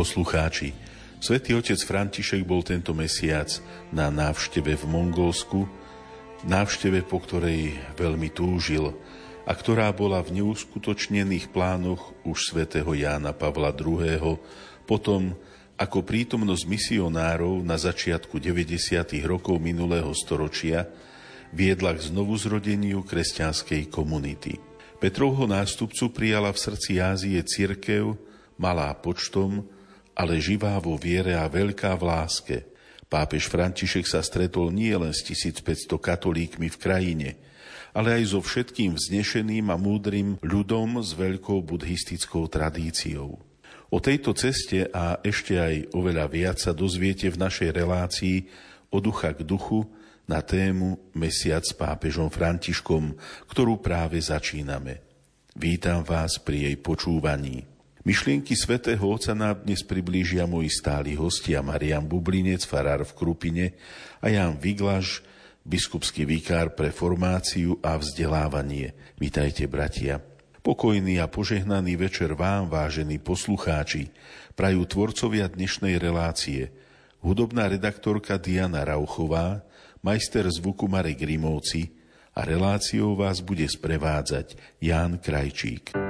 Poslucháči, Svetý otec František bol tento mesiac na návšteve v Mongolsku, návšteve, po ktorej veľmi túžil a ktorá bola v neuskutočnených plánoch už svätého Jána Pavla II. potom, ako prítomnosť misionárov na začiatku 90. rokov minulého storočia viedla k znovuzrodeniu kresťanskej komunity. Petrovho nástupcu prijala v srdci Ázie cirkev, malá počtom, ale živá vo viere a veľká v láske. Pápež František sa stretol nie len s 1500 katolíkmi v krajine, ale aj so všetkým vznešeným a múdrym ľudom s veľkou buddhistickou tradíciou. O tejto ceste a ešte aj oveľa viac sa dozviete v našej relácii o ducha k duchu na tému Mesiac s pápežom Františkom, ktorú práve začíname. Vítam vás pri jej počúvaní. Myšlienky svätého Otca nám dnes priblížia moji stáli hostia Marian Bublinec, farár v Krupine a Jan Viglaš, biskupský vikár pre formáciu a vzdelávanie. Vítajte, bratia. Pokojný a požehnaný večer vám, vážení poslucháči, prajú tvorcovia dnešnej relácie. Hudobná redaktorka Diana Rauchová, majster zvuku Marek Grimovci a reláciou vás bude sprevádzať Ján Krajčík.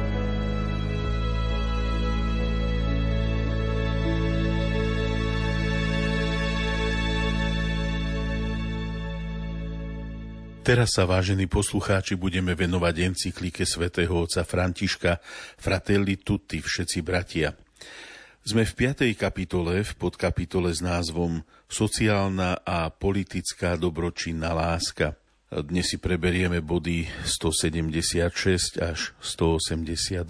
Teraz sa, vážení poslucháči, budeme venovať encyklike svätého otca Františka Fratelli Tutti, všetci bratia. Sme v 5. kapitole, v podkapitole s názvom Sociálna a politická dobročinná láska. Dnes si preberieme body 176 až 182.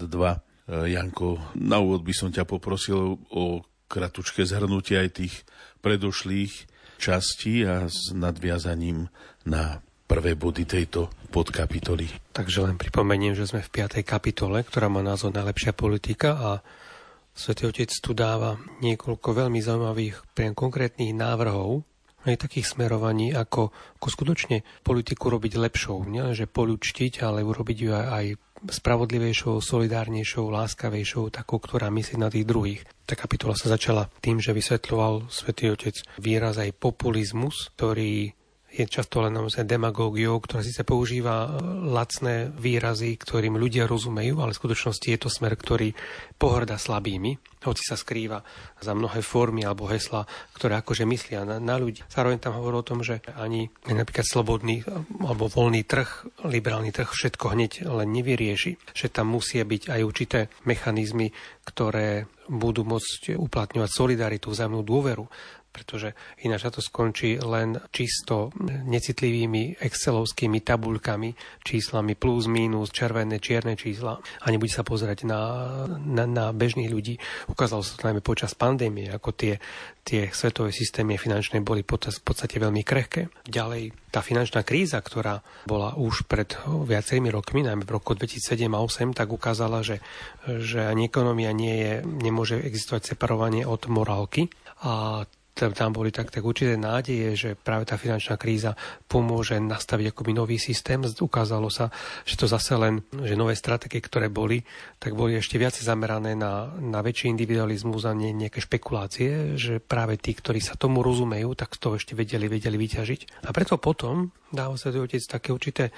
Janko, na úvod by som ťa poprosil o kratučké zhrnutie aj tých predošlých častí a s nadviazaním na prvé body tejto podkapitoly. Takže len pripomeniem, že sme v 5. kapitole, ktorá má názov Najlepšia politika a Svetý Otec tu dáva niekoľko veľmi zaujímavých priam konkrétnych návrhov aj takých smerovaní, ako, ako skutočne politiku robiť lepšou. Nie že polučtiť, ale urobiť ju aj, aj spravodlivejšou, solidárnejšou, láskavejšou, takou, ktorá myslí na tých druhých. Tá kapitola sa začala tým, že vysvetľoval svätý Otec výraz aj populizmus, ktorý je často len naozaj demagógiou, ktorá síce používa e, lacné výrazy, ktorým ľudia rozumejú, ale v skutočnosti je to smer, ktorý pohrda slabými, hoci sa skrýva za mnohé formy alebo hesla, ktoré akože myslia na, na ľudí. Zároveň tam hovorí o tom, že ani napríklad slobodný e, alebo voľný trh, liberálny trh všetko hneď len nevyrieši, že tam musia byť aj určité mechanizmy, ktoré budú môcť uplatňovať solidaritu, vzájomnú dôveru pretože ináč to skončí len čisto necitlivými excelovskými tabulkami, číslami plus, minus, červené, čierne čísla a nebude sa pozerať na, na, na bežných ľudí. Ukázalo sa to najmä počas pandémie, ako tie, tie svetové systémy finančné boli v podstate veľmi krehké. Ďalej, tá finančná kríza, ktorá bola už pred viacerými rokmi, najmä v roku 2007 a 2008, tak ukázala, že, že ani ekonomia nie je, nemôže existovať separovanie od morálky. A tam boli tak, tak určité nádeje, že práve tá finančná kríza pomôže nastaviť akoby nový systém. Ukázalo sa, že to zase len, že nové stratégie, ktoré boli, tak boli ešte viac zamerané na, na väčší individualizmus a nie, nejaké špekulácie, že práve tí, ktorí sa tomu rozumejú, tak to ešte vedeli, vedeli vyťažiť. A preto potom dáva sa otec také určité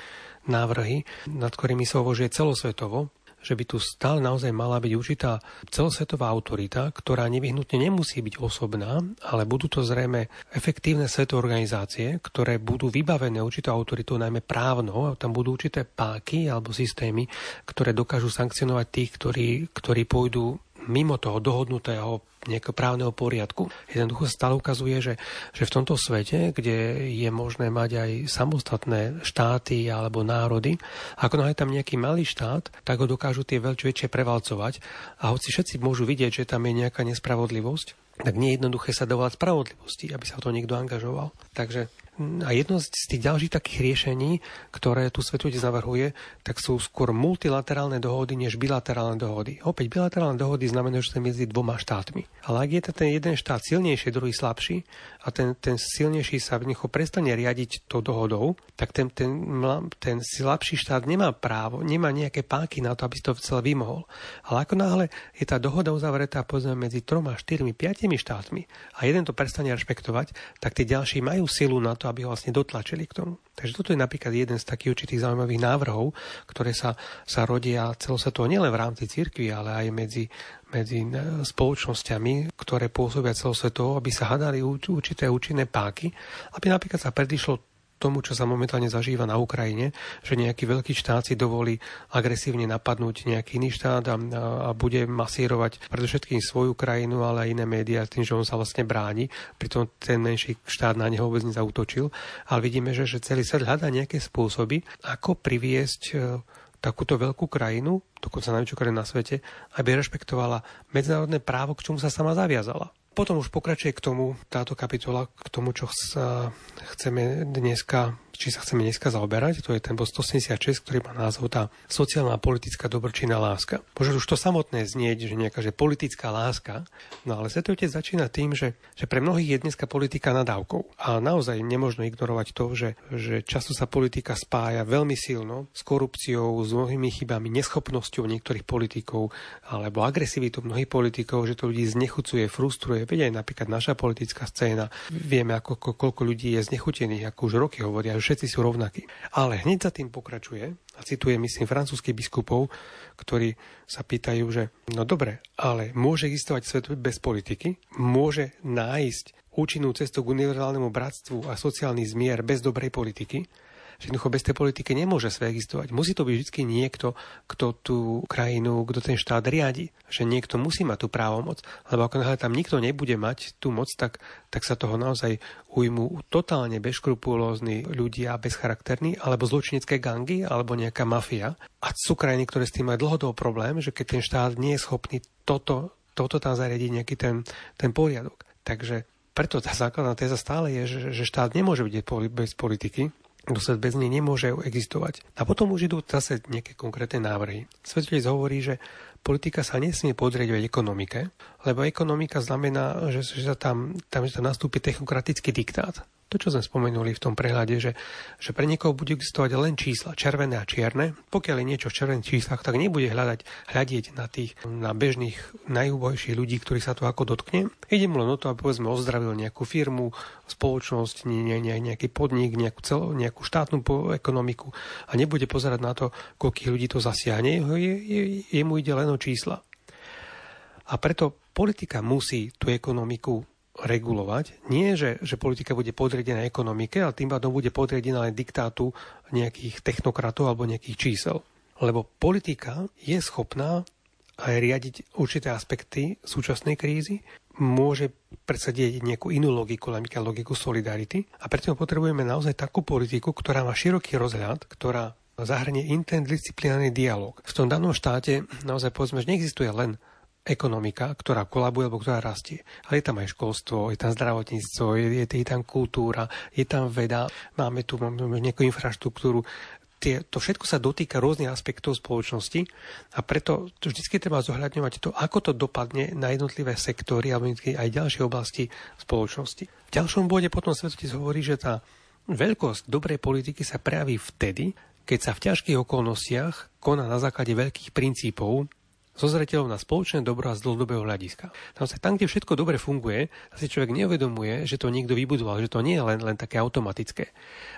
návrhy, nad ktorými sa uvažuje celosvetovo, že by tu stále naozaj mala byť určitá celosvetová autorita, ktorá nevyhnutne nemusí byť osobná, ale budú to zrejme efektívne svetové organizácie, ktoré budú vybavené určitou autoritou, najmä právnou, a tam budú určité páky alebo systémy, ktoré dokážu sankcionovať tých, ktorí, ktorí pôjdu mimo toho dohodnutého nejakého právneho poriadku. Jednoducho sa stále ukazuje, že, že v tomto svete, kde je možné mať aj samostatné štáty alebo národy, ako náhle tam nejaký malý štát, tak ho dokážu tie väčšie prevalcovať a hoci všetci môžu vidieť, že tam je nejaká nespravodlivosť, tak nie je jednoduché sa dovolať spravodlivosti, aby sa o to niekto angažoval. Takže a jedno z tých ďalších takých riešení, ktoré tu svetujte navrhuje, tak sú skôr multilaterálne dohody než bilaterálne dohody. Opäť bilaterálne dohody znamená, že sme medzi dvoma štátmi. Ale ak je ten jeden štát silnejší, druhý slabší a ten, ten silnejší sa v neho prestane riadiť tou dohodou, tak ten, ten, ten slabší štát nemá právo, nemá nejaké páky na to, aby to celé vymohol. Ale ako náhle je tá dohoda uzavretá povedzme medzi troma, štyrmi, piatimi štátmi a jeden to prestane rešpektovať, tak tí ďalší majú silu na to, to, aby ho vlastne dotlačili k tomu. Takže toto je napríklad jeden z takých určitých zaujímavých návrhov, ktoré sa, sa rodia celosvetovo nielen v rámci cirkvi, ale aj medzi, medzi spoločnosťami, ktoré pôsobia celosvetovo, aby sa hadali určité účinné páky, aby napríklad sa predišlo tomu, čo sa momentálne zažíva na Ukrajine, že nejaký veľký štát si dovolí agresívne napadnúť nejaký iný štát a, a bude masírovať predovšetkým svoju krajinu, ale aj iné médiá tým, že on sa vlastne bráni. Pritom ten menší štát na neho vôbec nezautočil. Ale vidíme, že, že celý svet hľadá nejaké spôsoby, ako priviesť e, takúto veľkú krajinu, dokonca najväčšiu krajinu na svete, aby rešpektovala medzinárodné právo, k čomu sa sama zaviazala. Potom už pokračuje k tomu táto kapitola, k tomu, čo sa chceme dneska či sa chceme dneska zaoberať, to je ten bod 186, ktorý má názov tá sociálna politická dobročinná láska. Možno už to samotné znieť, že nejaká že politická láska, no ale Svetý Otec začína tým, že, že pre mnohých je dneska politika nadávkou. A naozaj nemožno ignorovať to, že, že často sa politika spája veľmi silno s korupciou, s mnohými chybami, neschopnosťou niektorých politikov alebo agresivitou mnohých politikov, že to ľudí znechucuje, frustruje. Veď aj napríklad naša politická scéna. Vieme, ako, koľko ľudí je znechutených, ako už roky hovoria, všetci sú rovnakí. Ale hneď za tým pokračuje, a cituje myslím francúzských biskupov, ktorí sa pýtajú, že no dobre, ale môže existovať svet bez politiky? Môže nájsť účinnú cestu k univerzálnemu bratstvu a sociálny zmier bez dobrej politiky? Jednoducho bez tej politiky nemôže svet existovať. Musí to byť vždy niekto, kto tú krajinu, kto ten štát riadi. Že niekto musí mať tú právomoc. Lebo ako náhle tam nikto nebude mať tú moc, tak, tak sa toho naozaj ujmú totálne bezkrupulózni ľudia, bezcharakterní, alebo zločinecké gangy, alebo nejaká mafia. A sú krajiny, ktoré s tým majú dlhodobo problém, že keď ten štát nie je schopný toto, toto tam zariadiť nejaký ten, ten poriadok. Takže preto tá základná téza stále je, že, že štát nemôže byť bez politiky, svet bez nej nemôže existovať. A potom už idú zase nejaké konkrétne návrhy. Svetotec hovorí, že politika sa nesmie podrieť ekonomike, lebo ekonomika znamená, že, že sa tam, tam, že tam nastúpi technokratický diktát. To, čo sme spomenuli v tom prehľade, že, že pre niekoho bude existovať len čísla červené a čierne. Pokiaľ je niečo v červených číslach, tak nebude hľadať, hľadieť na tých, na bežných najúbojších ľudí, ktorí sa to ako dotkne. Ide mu len o to, aby povedzme ozdravil nejakú firmu, spoločnosť, ne, ne, nejaký podnik, nejakú, cel, nejakú štátnu ekonomiku a nebude pozerať na to, koľkých ľudí to zasiahne. Je, je, jemu ide len o čísla. A preto politika musí tú ekonomiku regulovať. Nie, že, že politika bude podriadená ekonomike, ale tým pádom bude podriadená len diktátu nejakých technokratov alebo nejakých čísel. Lebo politika je schopná aj riadiť určité aspekty súčasnej krízy, môže predsadiť nejakú inú logiku, napríklad logiku solidarity a preto potrebujeme naozaj takú politiku, ktorá má široký rozhľad, ktorá zahrnie interdisciplinárny dialog. V tom danom štáte naozaj povedzme, že neexistuje len ekonomika, ktorá kolabuje alebo ktorá rastie. Ale je tam aj školstvo, je tam zdravotníctvo, je, je, je tam kultúra, je tam veda, máme tu máme nejakú infraštruktúru. Tie, to všetko sa dotýka rôznych aspektov spoločnosti a preto to vždy treba zohľadňovať to, ako to dopadne na jednotlivé sektory alebo aj ďalšie oblasti spoločnosti. V ďalšom bode potom Svetotis hovorí, že tá veľkosť dobrej politiky sa prejaví vtedy, keď sa v ťažkých okolnostiach koná na základe veľkých princípov, so zreteľom na spoločné dobro a z dlhodobého hľadiska. Naozaj tam, kde všetko dobre funguje, si človek neuvedomuje, že to niekto vybudoval, že to nie je len, len také automatické.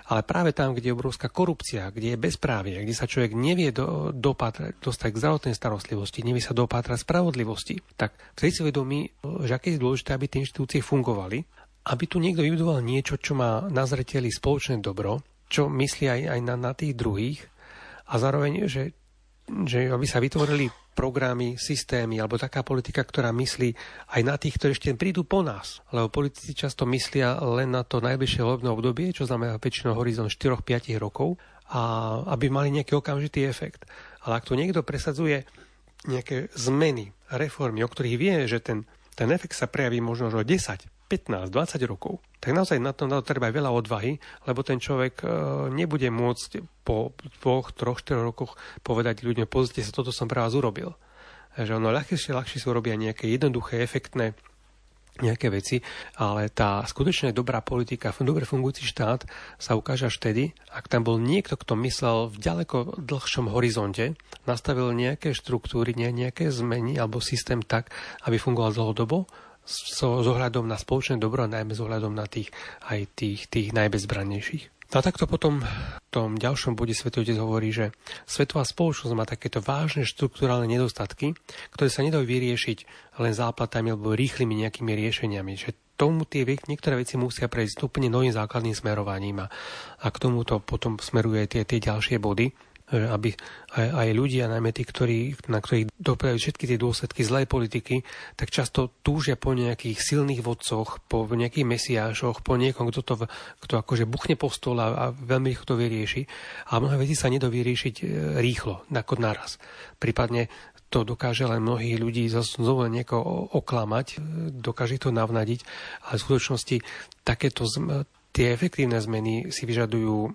Ale práve tam, kde je obrovská korupcia, kde je bezprávie, kde sa človek nevie do, dopatrať, dostať k zdravotnej starostlivosti, nevie sa dopátrať spravodlivosti, tak vtedy si vedomí, že aké je dôležité, aby tie inštitúcie fungovali, aby tu niekto vybudoval niečo, čo má na zreteli spoločné dobro, čo myslí aj, aj na, na tých druhých a zároveň, že, že aby sa vytvorili programy, systémy alebo taká politika, ktorá myslí aj na tých, ktorí ešte prídu po nás. Lebo politici často myslia len na to najbližšie volebné obdobie, čo znamená väčšinou horizont 4-5 rokov, a aby mali nejaký okamžitý efekt. Ale ak tu niekto presadzuje nejaké zmeny, reformy, o ktorých vie, že ten, ten efekt sa prejaví možno o 10, 15, 20 rokov, tak naozaj na to, na to treba aj veľa odvahy, lebo ten človek e, nebude môcť po dvoch, troch, štyroch rokoch povedať ľuďom, pozrite sa, toto som pre vás urobil. Že ono ľahšie, ľahšie sú robia nejaké jednoduché, efektné nejaké veci, ale tá skutočne dobrá politika, dobre fungujúci štát sa ukáže až vtedy, ak tam bol niekto, kto myslel v ďaleko dlhšom horizonte, nastavil nejaké štruktúry, nejaké zmeny alebo systém tak, aby fungoval dlhodobo so, s ohľadom na spoločné dobro a najmä s ohľadom na tých, aj tých, tých najbezbrannejších. No a takto potom v tom ďalšom bode Svetý hovorí, že svetová spoločnosť má takéto vážne štruktúrálne nedostatky, ktoré sa nedajú vyriešiť len záplatami alebo rýchlymi nejakými riešeniami. Že tomu tie niektoré veci musia prejsť úplne novým základným smerovaním a, a k tomuto potom smeruje tie, tie ďalšie body aby aj, aj ľudia, najmä tí, ktorí, na ktorých dopadajú všetky tie dôsledky zlej politiky, tak často túžia po nejakých silných vodcoch, po nejakých mesiášoch, po niekom, kto to kto akože buchne po stole a veľmi rýchlo to vyrieši. A mnohé veci sa nedá vyriešiť e, rýchlo, ako naraz. Prípadne to dokáže len mnohých ľudí znovu niekoho oklamať, e, dokáže to navnadiť, ale v skutočnosti takéto, Tie efektívne zmeny si vyžadujú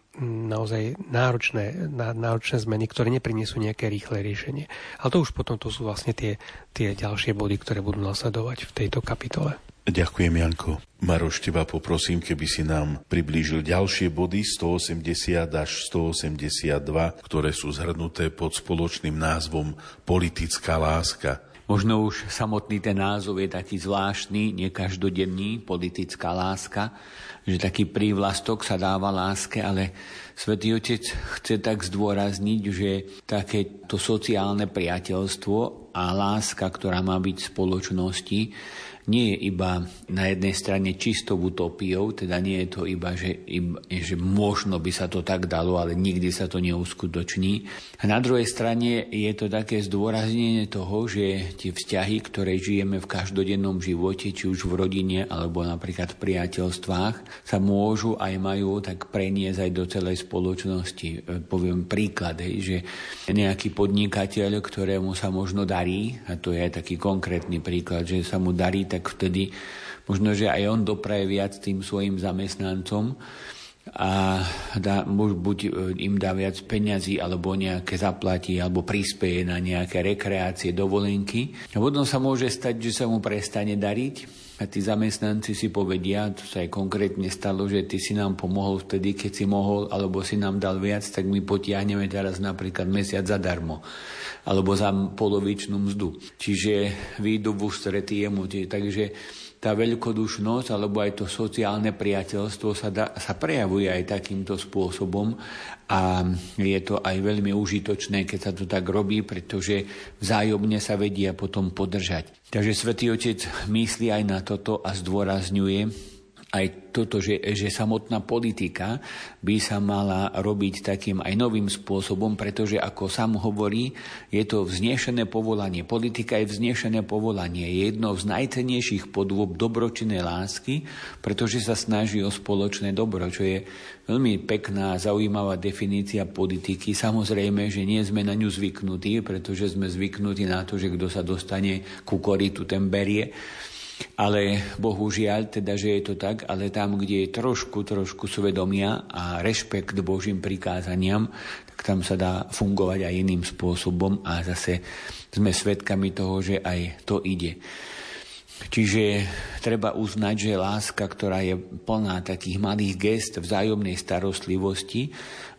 naozaj náročné, náročné zmeny, ktoré neprinesú nejaké rýchle riešenie. Ale to už potom to sú vlastne tie, tie ďalšie body, ktoré budú nasledovať v tejto kapitole. Ďakujem, Janko. Maroš, teba poprosím, keby si nám priblížil ďalšie body 180 až 182, ktoré sú zhrnuté pod spoločným názvom Politická láska. Možno už samotný ten názov je taký zvláštny, nekaždodenný, politická láska, že taký prívlastok sa dáva láske, ale Svetý Otec chce tak zdôrazniť, že takéto sociálne priateľstvo a láska, ktorá má byť v spoločnosti, nie je iba na jednej strane čistou utopiou, teda nie je to iba, že, iba, že možno by sa to tak dalo, ale nikdy sa to neuskutoční. A na druhej strane je to také zdôraznenie toho, že tie vzťahy, ktoré žijeme v každodennom živote, či už v rodine alebo napríklad v priateľstvách, sa môžu aj majú tak preniesť aj do celej spoločnosti. E, poviem príklad, že nejaký podnikateľ, ktorému sa možno darí, a to je aj taký konkrétny príklad, že sa mu darí tak vtedy možno, že aj on dopraje viac tým svojim zamestnancom a dá, buď e, im dá viac peňazí, alebo nejaké zaplatí, alebo prispieje na nejaké rekreácie, dovolenky. A potom sa môže stať, že sa mu prestane dariť a tí zamestnanci si povedia, to sa aj konkrétne stalo, že ty si nám pomohol vtedy, keď si mohol, alebo si nám dal viac, tak my potiahneme teraz napríklad mesiac zadarmo alebo za polovičnú mzdu. Čiže výjdu v ústretí jemu. Takže tá veľkodušnosť alebo aj to sociálne priateľstvo sa, da, sa prejavuje aj takýmto spôsobom a je to aj veľmi užitočné, keď sa to tak robí, pretože vzájomne sa vedia potom podržať. Takže Svetý Otec myslí aj na toto a zdôrazňuje, aj toto, že, že samotná politika by sa mala robiť takým aj novým spôsobom, pretože ako sám hovorí, je to vznešené povolanie. Politika je vznešené povolanie. Je jedno z najcennejších podôb dobročinnej lásky, pretože sa snaží o spoločné dobro, čo je veľmi pekná, zaujímavá definícia politiky. Samozrejme, že nie sme na ňu zvyknutí, pretože sme zvyknutí na to, že kto sa dostane ku koritu, ten berie. Ale bohužiaľ, teda, že je to tak, ale tam, kde je trošku, trošku svedomia a rešpekt Božím prikázaniam, tak tam sa dá fungovať aj iným spôsobom a zase sme svedkami toho, že aj to ide. Čiže treba uznať, že láska, ktorá je plná takých malých gest vzájomnej starostlivosti,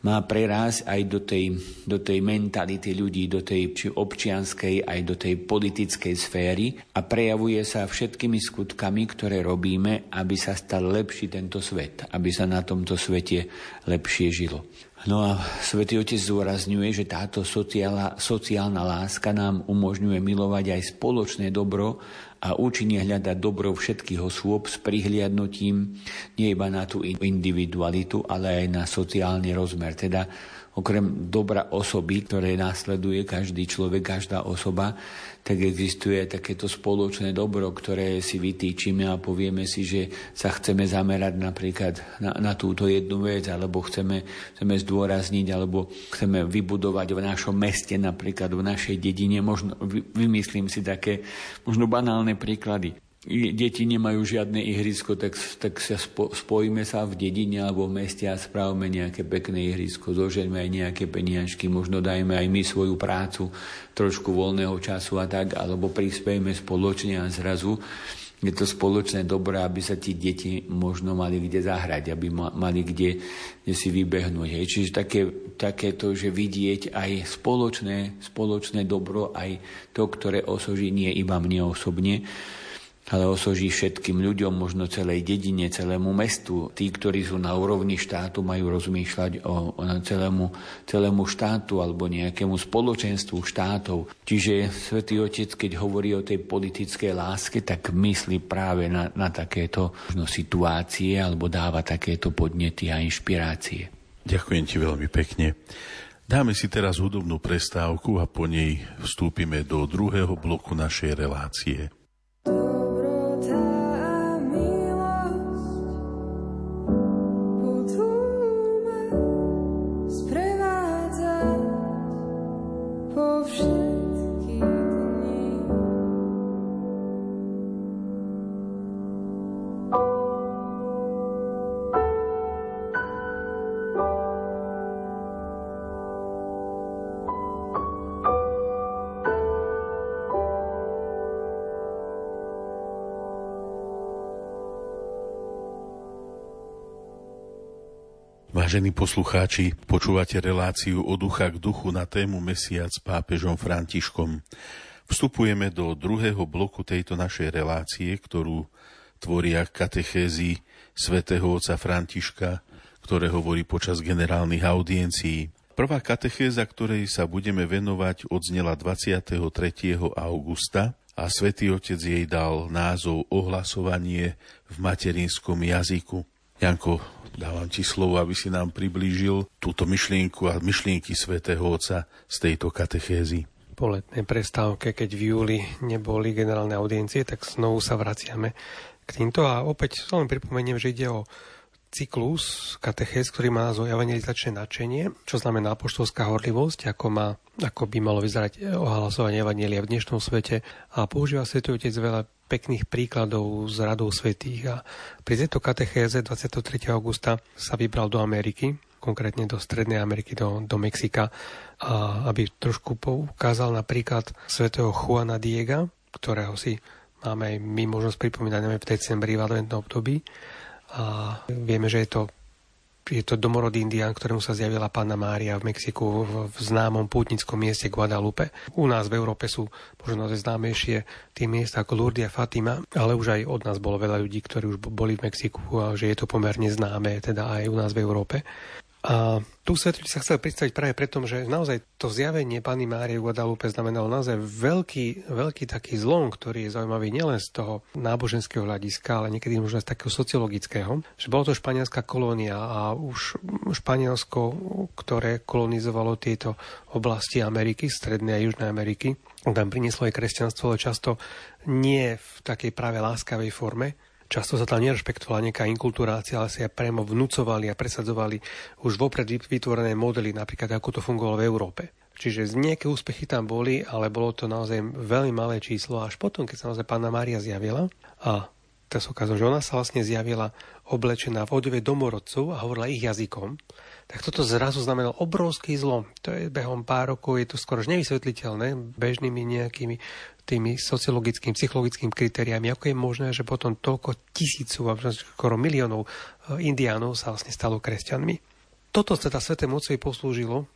má preraz aj do tej, do tej mentality ľudí, do tej či občianskej, aj do tej politickej sféry a prejavuje sa všetkými skutkami, ktoré robíme, aby sa stal lepší tento svet, aby sa na tomto svete lepšie žilo. No a Svetý Otec zdôrazňuje, že táto sociálna, sociálna láska nám umožňuje milovať aj spoločné dobro a účinne hľadať dobro všetkých osôb s prihliadnutím nie iba na tú individualitu, ale aj na sociálny rozmer. Teda okrem dobra osoby, ktoré následuje každý človek, každá osoba, tak existuje takéto spoločné dobro, ktoré si vytýčime a povieme si, že sa chceme zamerať napríklad na, na túto jednu vec, alebo chceme, chceme zdôrazniť, alebo chceme vybudovať v našom meste, napríklad v našej dedine. Možno vymyslím si také možno banálne príklady deti nemajú žiadne ihrisko, tak, tak sa spo, spojíme sa v dedine alebo v meste a spravíme nejaké pekné ihrisko, zožeňme aj nejaké peniažky, možno dajme aj my svoju prácu, trošku voľného času a tak, alebo prispiejme spoločne a zrazu je to spoločné dobré, aby sa tí deti možno mali kde zahrať, aby mali kde, kde si vybehnúť. Hej. Čiže také, také to, že vidieť aj spoločné, spoločné dobro, aj to, ktoré osoží nie iba mne osobne, ale osoží všetkým ľuďom, možno celej dedine, celému mestu. Tí, ktorí sú na úrovni štátu, majú rozmýšľať o, o celému, celému štátu alebo nejakému spoločenstvu štátov. Čiže Svetý Otec, keď hovorí o tej politickej láske, tak myslí práve na, na takéto možno, situácie alebo dáva takéto podnety a inšpirácie. Ďakujem ti veľmi pekne. Dáme si teraz hudobnú prestávku a po nej vstúpime do druhého bloku našej relácie. Vážení poslucháči, počúvate reláciu od ducha k duchu na tému Mesiac s pápežom Františkom. Vstupujeme do druhého bloku tejto našej relácie, ktorú tvoria katechézy svätého otca Františka, ktoré hovorí počas generálnych audiencií. Prvá katechéza, ktorej sa budeme venovať, odznela 23. augusta a svätý Otec jej dal názov Ohlasovanie v materinskom jazyku. Janko, dávam ti slovo, aby si nám priblížil túto myšlienku a myšlienky svätého Otca z tejto katechézy. Po letnej prestávke, keď v júli neboli generálne audiencie, tak znovu sa vraciame k týmto a opäť len pripomeniem, že ide o cyklus katechéz, ktorý má názov evangelizačné nadšenie, čo znamená apoštolská horlivosť, ako má ako by malo vyzerať ohlasovanie Evanielia v dnešnom svete a používa Svetý Otec veľa pekných príkladov z radou svetých. A pri tejto katechéze 23. augusta sa vybral do Ameriky, konkrétne do Strednej Ameriky, do, do Mexika, a aby trošku poukázal napríklad svätého Juana Diega, ktorého si máme aj my možnosť pripomínať v decembri v adventnom období. A vieme, že je to je to domorodý indián, ktorému sa zjavila Panna Mária v Mexiku v, v známom pútnickom mieste Guadalupe. U nás v Európe sú možno známejšie tie miesta ako Lourdes a Fatima, ale už aj od nás bolo veľa ľudí, ktorí už boli v Mexiku a že je to pomerne známe, teda aj u nás v Európe. A tu svetliť sa chcel predstaviť práve preto, že naozaj to zjavenie Pany Márie Guadalupe znamenalo naozaj veľký, veľký taký zlom, ktorý je zaujímavý nielen z toho náboženského hľadiska, ale niekedy možno z takého sociologického. Že bolo to španielská kolónia a už Španielsko, ktoré kolonizovalo tieto oblasti Ameriky, Strednej a Južnej Ameriky, tam prinieslo aj kresťanstvo, ale často nie v takej práve láskavej forme, Často sa tam nerešpektovala nejaká inkulturácia, ale sa priamo vnúcovali a presadzovali už vopred vytvorené modely, napríklad ako to fungovalo v Európe. Čiže nejaké úspechy tam boli, ale bolo to naozaj veľmi malé číslo. Až potom, keď sa naozaj pána Mária zjavila a to sa ukázalo, že ona sa vlastne zjavila oblečená v odeve domorodcov a hovorila ich jazykom, tak toto zrazu znamenalo obrovský zlom. To je behom pár rokov, je to skoro nevysvetliteľné bežnými nejakými tými sociologickými, psychologickými kritériami, ako je možné, že potom toľko tisícov, skoro miliónov eh, indiánov sa vlastne stalo kresťanmi. Toto teda Sveté moci poslúžilo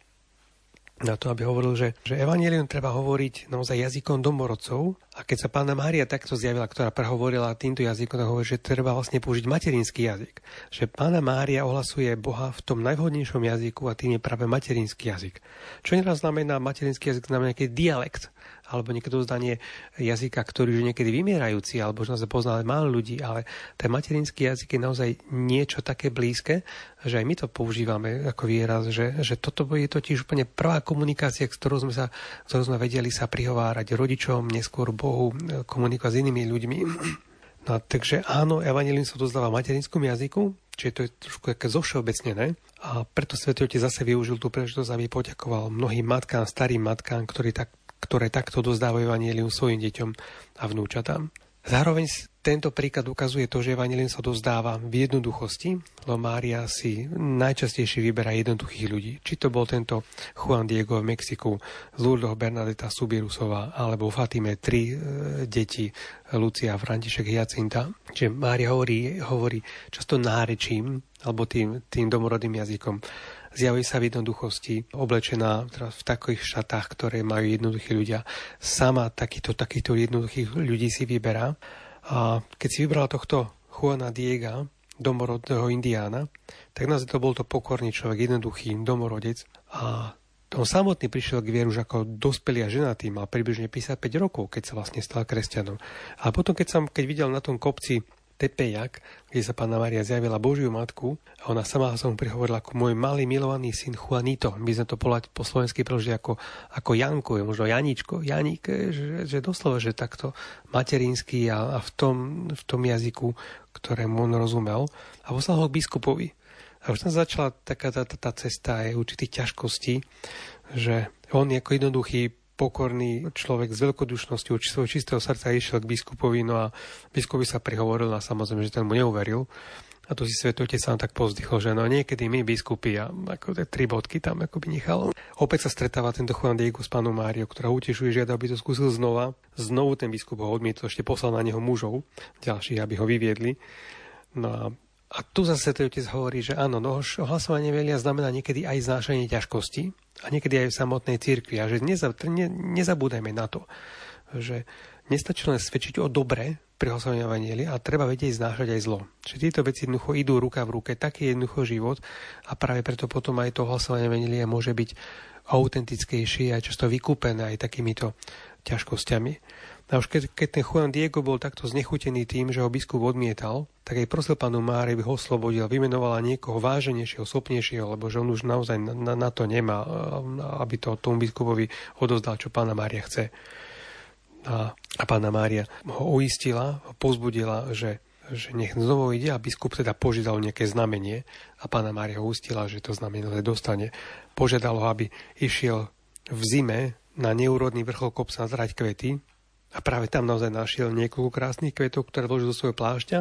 na to, aby hovoril, že, že evanelium treba hovoriť naozaj jazykom domorodcov. A keď sa pána Mária takto zjavila, ktorá prehovorila týmto jazykom, tak hovorí, že treba vlastne použiť materinský jazyk. Že pána Mária ohlasuje Boha v tom najvhodnejšom jazyku a tým je práve materinský jazyk. Čo neraz znamená materinský jazyk, znamená nejaký dialekt alebo niekto zdanie jazyka, ktorý už niekedy vymierajúci, alebo už nás pozná málo ľudí, ale ten materinský jazyk je naozaj niečo také blízke, že aj my to používame ako výraz, že, že toto je totiž úplne prvá komunikácia, s ktorou sme, sa, ktorou sme vedeli sa prihovárať rodičom, neskôr Bohu, komunikovať s inými ľuďmi. No, takže áno, evangelín sa dozdáva v materinskom jazyku, čiže to je trošku také zovšeobecnené. A preto Svetý Otec zase využil tú príležitosť, aby poďakoval mnohým matkám, starým matkám, ktorí tak ktoré takto dozdávajú Evangelium svojim deťom a vnúčatám. Zároveň tento príklad ukazuje to, že Evangelium sa dozdáva v jednoduchosti, lebo Mária si najčastejšie vyberá jednoduchých ľudí. Či to bol tento Juan Diego v Mexiku, Lourdes Bernadeta Subirusová, alebo Fatime tri e, deti, Lucia, František, Jacinta. Čiže Mária hovorí, hovorí často nárečím, alebo tým, tým domorodým jazykom zjavuje sa v jednoduchosti, oblečená v takých šatách, ktoré majú jednoduchí ľudia. Sama takýto, takýchto jednoduchých ľudí si vyberá. A keď si vybrala tohto Juana Diega, domorodného indiána, tak naozaj to bol to pokorný človek, jednoduchý domorodec. A on samotný prišiel k vieru už ako dospelý a ženatý, mal približne 55 rokov, keď sa vlastne stal kresťanom. A potom, keď som keď videl na tom kopci Tepejak, kde sa pána Maria zjavila Božiu matku a ona sama sa mu prihovorila ako môj malý milovaný syn Juanito. My sme to polať po slovensky preložili ako, ako Janko, možno Janičko, Janík, že, že doslova, že takto materinský a, a v, tom, v tom jazyku, ktorému on rozumel. A poslal ho k biskupovi. A už tam začala taká tá, tá, tá cesta aj určitých ťažkostí, že on ako jednoduchý pokorný človek s veľkodušnosťou či svojho čistého srdca išiel k biskupovi, no a biskupovi sa prihovoril a samozrejme, že ten mu neuveril. A tu si svetotec sa tak pozdychol, že no niekedy my biskupy a ako tie tri bodky tam ako by nechal. Opäť sa stretáva tento Juan Diego s pánom Máriou, ktorá utešuje, žiada, aby to skúsil znova. Znovu ten biskup ho odmietol, ešte poslal na neho mužov ďalších, aby ho vyviedli. No a a tu zase ten otec hovorí, že áno, no, ohlasovanie velia znamená niekedy aj znášanie ťažkosti a niekedy aj v samotnej cirkvi. A že neza, ne, nezabúdajme na to, že nestačí len svedčiť o dobre pri ohlasovaní evanielia a treba vedieť znášať aj zlo. Čiže tieto veci jednoducho idú ruka v ruke, taký je jednoducho život a práve preto potom aj to ohlasovanie evanielia môže byť autentickejšie a často vykúpené aj takýmito ťažkosťami. A už keď, keď ten Juan Diego bol takto znechutený tým, že ho biskup odmietal, tak aj prosil panu Mári, by ho oslobodil, vymenovala niekoho váženejšieho, sopnejšieho, lebo že on už naozaj na, na to nemá, aby to tomu biskupovi odozdal, čo pána Mária chce. A, a pána Mária ho uistila, ho pozbudila, že že nech znovu ide a biskup teda požiadal nejaké znamenie a pána Mária ho ustila, že to znamenie dostane. Požiadal ho, aby išiel v zime na neúrodný vrchol kopca zrať kvety, a práve tam naozaj našiel niekoľko krásnych kvetov, ktoré vložil do svojho plášťa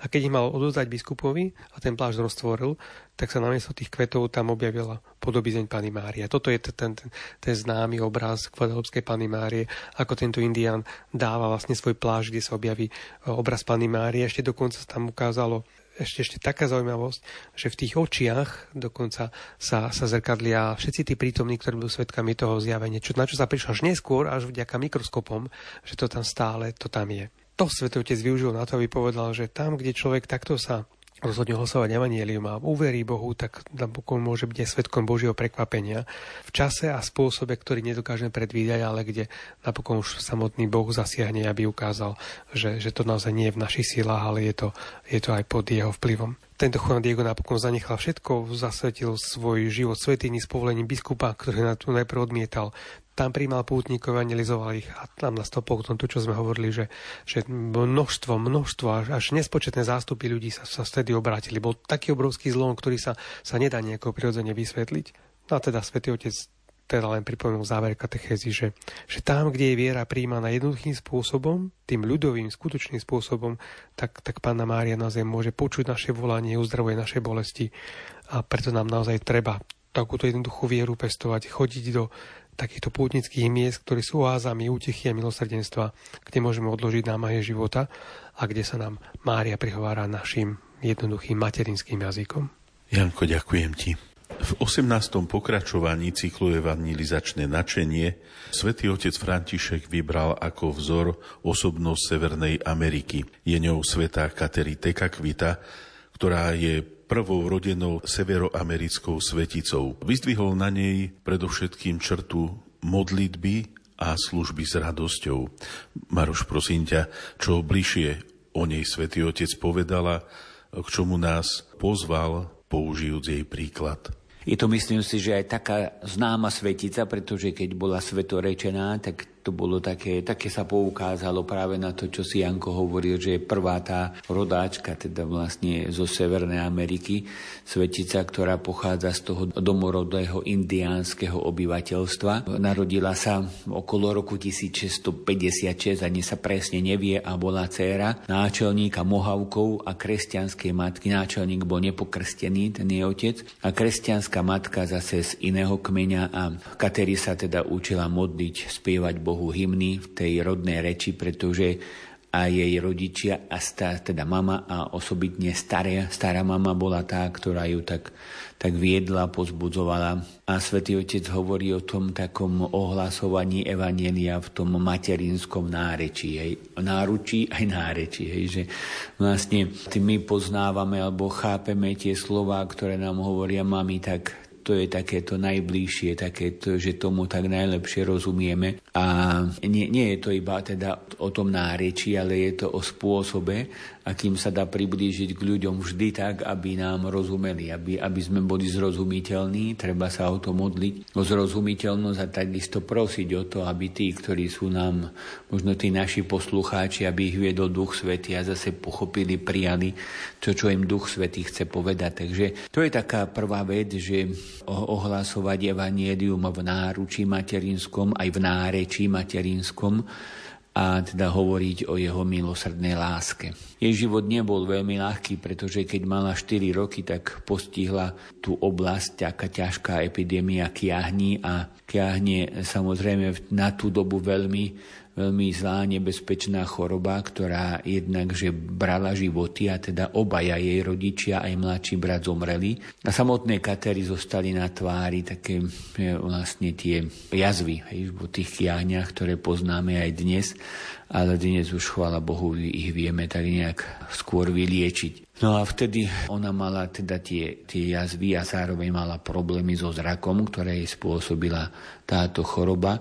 a keď ich mal odozdať biskupovi a ten plášť roztvoril, tak sa namiesto tých kvetov tam objavila podobizeň Pany Márie. Toto je ten, ten, ten známy obraz Guadalupeskej Pany Márie, ako tento indián dáva vlastne svoj plášť, kde sa objaví e, obraz Pany Márie. Ešte dokonca sa tam ukázalo ešte, ešte taká zaujímavosť, že v tých očiach dokonca sa, sa zrkadlia všetci tí prítomní, ktorí budú svetkami toho zjavenia, čo, na čo sa prišlo až neskôr, až vďaka mikroskopom, že to tam stále, to tam je. To Svetý Otec využil na to, aby povedal, že tam, kde človek takto sa rozhodne hlasovať evanielium a uverí Bohu, tak napokon môže byť aj svetkom Božieho prekvapenia v čase a spôsobe, ktorý nedokážeme predvídať, ale kde napokon už samotný Boh zasiahne, aby ukázal, že, že to naozaj nie je v našich silách, ale je to, je to aj pod jeho vplyvom. Tento Juan Diego napokon zanechal všetko, zasvetil svoj život svetýni s povolením biskupa, ktorý na to najprv odmietal tam príjmal pútnikov, evangelizoval ich a tam na stopou tom, to, čo sme hovorili, že, že množstvo, množstvo, až, až nespočetné zástupy ľudí sa, sa vtedy obrátili. Bol taký obrovský zlom, ktorý sa, sa nedá nejako prirodzene vysvetliť. No a teda Svetý Otec teda len pripomenul záver katechézy, že, že tam, kde je viera príjmaná jednoduchým spôsobom, tým ľudovým, skutočným spôsobom, tak, tak Pána Mária naozaj môže počuť naše volanie, uzdravuje naše bolesti a preto nám naozaj treba takúto jednoduchú vieru pestovať, chodiť do takýchto pútnických miest, ktoré sú oázami útechy a milosrdenstva, kde môžeme odložiť námahe života a kde sa nám Mária prihovára našim jednoduchým materinským jazykom. Janko, ďakujem ti. V 18. pokračovaní cyklu evangelizačné načenie svätý otec František vybral ako vzor osobnosť Severnej Ameriky. Je ňou svetá Kateri Tekakvita, ktorá je prvou rodenou severoamerickou sveticou. Vyzdvihol na nej predovšetkým črtu modlitby a služby s radosťou. Maroš, prosím ťa, čo bližšie o nej svätý Otec povedala, k čomu nás pozval, použijúc jej príklad. Je to, myslím si, že aj taká známa svetica, pretože keď bola svetorečená, tak to bolo také, také sa poukázalo práve na to, čo si Janko hovoril, že je prvá tá rodáčka, teda vlastne zo Severnej Ameriky, svetica, ktorá pochádza z toho domorodého indiánskeho obyvateľstva. Narodila sa okolo roku 1656, ani sa presne nevie, a bola dcéra náčelníka Mohavkov a kresťanskej matky. Náčelník bol nepokrstený, ten je otec, a kresťanská matka zase z iného kmeňa a Kateri sa teda učila modliť, spievať Bohu Bohu hymny v tej rodnej reči, pretože a jej rodičia, a stá, teda mama a osobitne staré, stará mama bola tá, ktorá ju tak, tak viedla, pozbudzovala. A svätý Otec hovorí o tom takom ohlasovaní Evanielia v tom materinskom nárečí, hej, náručí aj nárečí, hej, že vlastne my poznávame alebo chápeme tie slova, ktoré nám hovoria mami tak, to je takéto najbližšie, takéto, že tomu tak najlepšie rozumieme. A nie, nie je to iba teda o tom náreči, ale je to o spôsobe, akým sa dá priblížiť k ľuďom vždy tak, aby nám rozumeli, aby, aby sme boli zrozumiteľní. Treba sa o to modliť, o zrozumiteľnosť a takisto prosiť o to, aby tí, ktorí sú nám, možno tí naši poslucháči, aby ich viedol Duch Svetý a zase pochopili, prijali to, čo im Duch Svetý chce povedať. Takže to je taká prvá vec, že ohlasovať evanielium v náručí materinskom, aj v nárečí materinskom, a teda hovoriť o jeho milosrdnej láske. Jej život nebol veľmi ľahký, pretože keď mala 4 roky, tak postihla tú oblasť taká ťažká epidémia kiahni a kiahne samozrejme na tú dobu veľmi veľmi zlá, nebezpečná choroba, ktorá jednak, že brala životy a teda obaja jej rodičia aj mladší brat zomreli. A samotné katery zostali na tvári také vlastne tie jazvy hej, v tých kiahniach, ktoré poznáme aj dnes, ale dnes už, chvála Bohu, ich vieme tak nejak skôr vyliečiť. No a vtedy ona mala teda tie, tie jazvy a zároveň mala problémy so zrakom, ktoré jej spôsobila táto choroba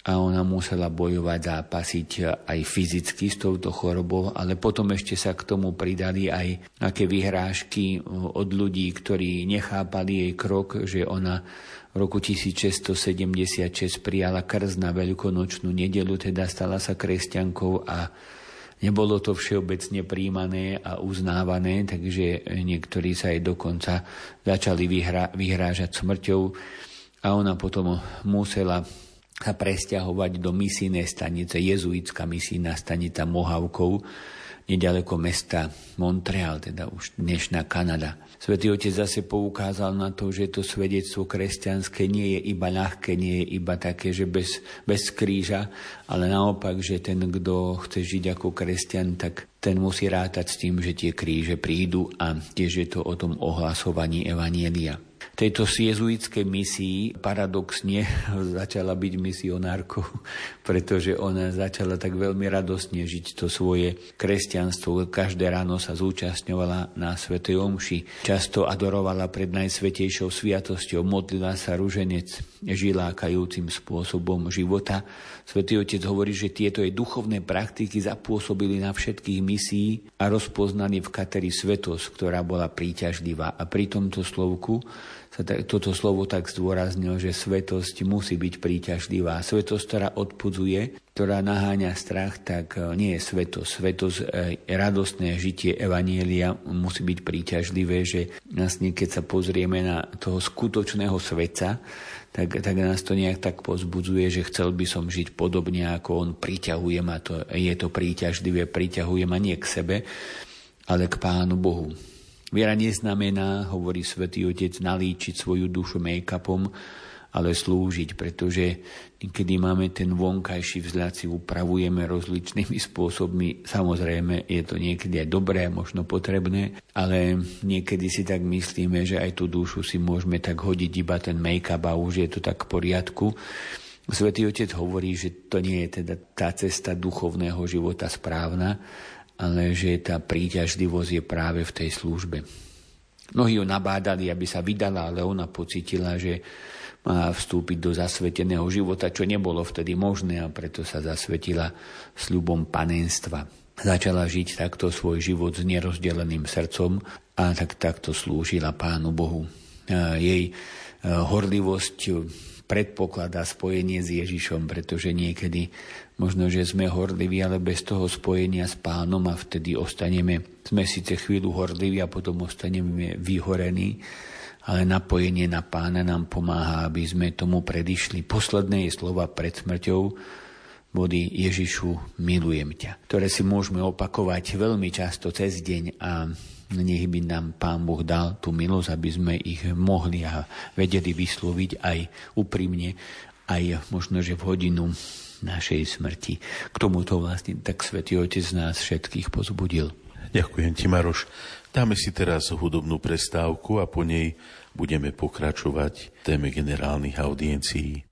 a ona musela bojovať, zápasiť aj fyzicky s touto chorobou, ale potom ešte sa k tomu pridali aj aké vyhrážky od ľudí, ktorí nechápali jej krok, že ona v roku 1676 prijala krz na veľkonočnú nedelu, teda stala sa kresťankou a nebolo to všeobecne príjmané a uznávané, takže niektorí sa aj dokonca začali vyhrá, vyhrážať smrťou. A ona potom musela sa presťahovať do misijnej stanice, jezuitská misijná stanica Mohavkov, nedaleko mesta Montreal, teda už dnešná Kanada. Svetý Otec zase poukázal na to, že to svedectvo kresťanské nie je iba ľahké, nie je iba také, že bez, bez kríža, ale naopak, že ten, kto chce žiť ako kresťan, tak ten musí rátať s tým, že tie kríže prídu a tiež je to o tom ohlasovaní Evanielia tejto jezuitskej misii paradoxne začala byť misionárkou, pretože ona začala tak veľmi radosne žiť to svoje kresťanstvo. Každé ráno sa zúčastňovala na Svetej Omši. Často adorovala pred Najsvetejšou sviatosťou, modlila sa ruženec, žila kajúcim spôsobom života. Svetý Otec hovorí, že tieto jej duchovné praktiky zapôsobili na všetkých misií a rozpoznali v Kateri svetosť, ktorá bola príťažlivá. A pri tomto slovku sa toto slovo tak zdôraznil, že svetosť musí byť príťažlivá. Svetosť, ktorá odpudzuje, ktorá naháňa strach, tak e, nie je svetosť. Svetosť, e, radostné žitie Evanielia musí byť príťažlivé, že vlastne keď sa pozrieme na toho skutočného svetca, tak, tak nás to nejak tak pozbudzuje, že chcel by som žiť podobne, ako on priťahuje ma. To, je to príťažlivé, priťahuje ma nie k sebe, ale k Pánu Bohu. Viera neznamená, hovorí svätý Otec, nalíčiť svoju dušu make-upom, ale slúžiť, pretože kedy máme ten vonkajší vzhľad, si upravujeme rozličnými spôsobmi. Samozrejme, je to niekedy aj dobré, možno potrebné, ale niekedy si tak myslíme, že aj tú dušu si môžeme tak hodiť iba ten make-up a už je to tak v poriadku. Svetý Otec hovorí, že to nie je teda tá cesta duchovného života správna, ale že tá príťažlivosť je práve v tej službe. Mnohí ju nabádali, aby sa vydala, ale ona pocitila, že má vstúpiť do zasveteného života, čo nebolo vtedy možné a preto sa zasvetila sľubom panenstva. Začala žiť takto svoj život s nerozdeleným srdcom a tak takto slúžila Pánu Bohu. Jej horlivosť predpokladá spojenie s Ježišom, pretože niekedy Možno, že sme horliví, ale bez toho spojenia s pánom a vtedy ostaneme, sme síce chvíľu horliví a potom ostaneme vyhorení, ale napojenie na pána nám pomáha, aby sme tomu predišli. Posledné je slova pred smrťou, body Ježišu, milujem ťa, ktoré si môžeme opakovať veľmi často cez deň a nech by nám Pán Boh dal tú milosť, aby sme ich mohli a vedeli vysloviť aj úprimne, aj možno, že v hodinu našej smrti. K tomuto vlastne tak Svetý Otec nás všetkých pozbudil. Ďakujem ti, Maroš. Dáme si teraz hudobnú prestávku a po nej budeme pokračovať téme generálnych audiencií.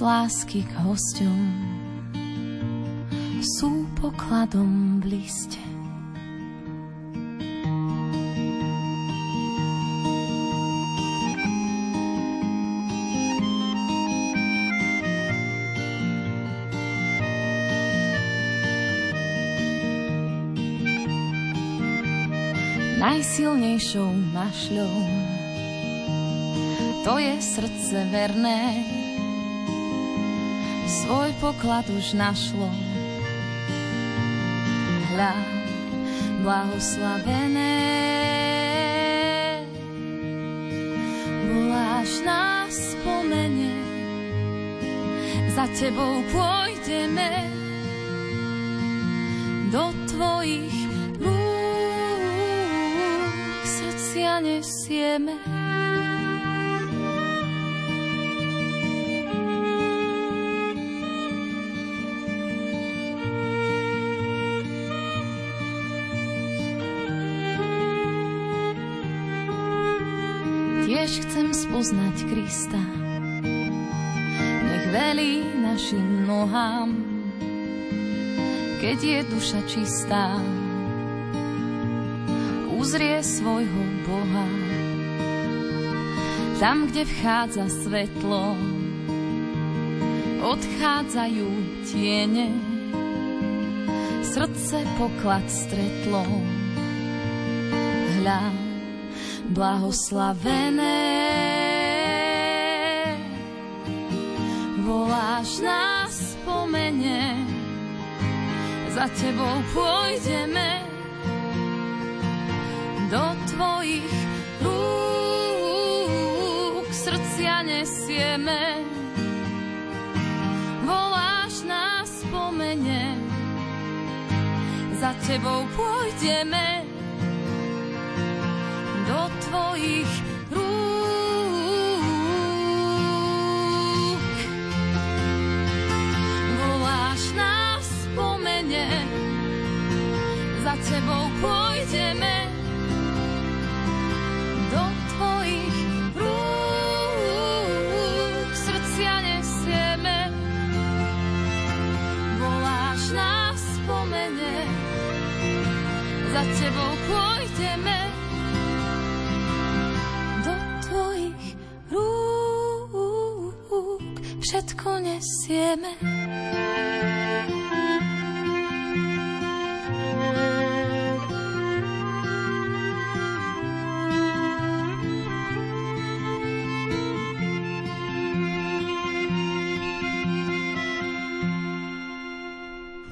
Lásky k hosťom, sú pokladom v liste. najsilnejšou mašľou. To je srdce verné, svoj poklad už našlo. Hľa, blahoslavené, voláš nás spomene, za tebou pôjdeme do tvojich nesieme. Keď je duša čistá, uzrie svojho Boha. Tam, kde vchádza svetlo, odchádzajú tiene, srdce poklad stretlo. Hľa, blahoslavené, voláš nás spomene, za tebou pôjdeme. Do tvojich rúk srdcia nesieme. Voláš nás spomene, za tebou pôjdeme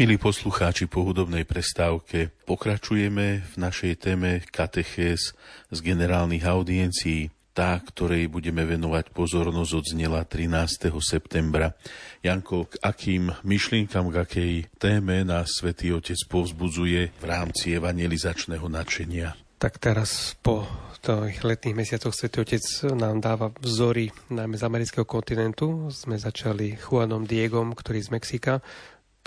Milí poslucháči, po hudobnej prestávke pokračujeme v našej téme katechéz z generálnych audiencií, tá, ktorej budeme venovať pozornosť od znela 13. septembra. Janko, k akým myšlienkam, k akej téme nás Svetý Otec povzbudzuje v rámci evangelizačného nadšenia? Tak teraz po tých letných mesiacoch Svetý Otec nám dáva vzory najmä z amerického kontinentu. Sme začali Juanom Diegom, ktorý z Mexika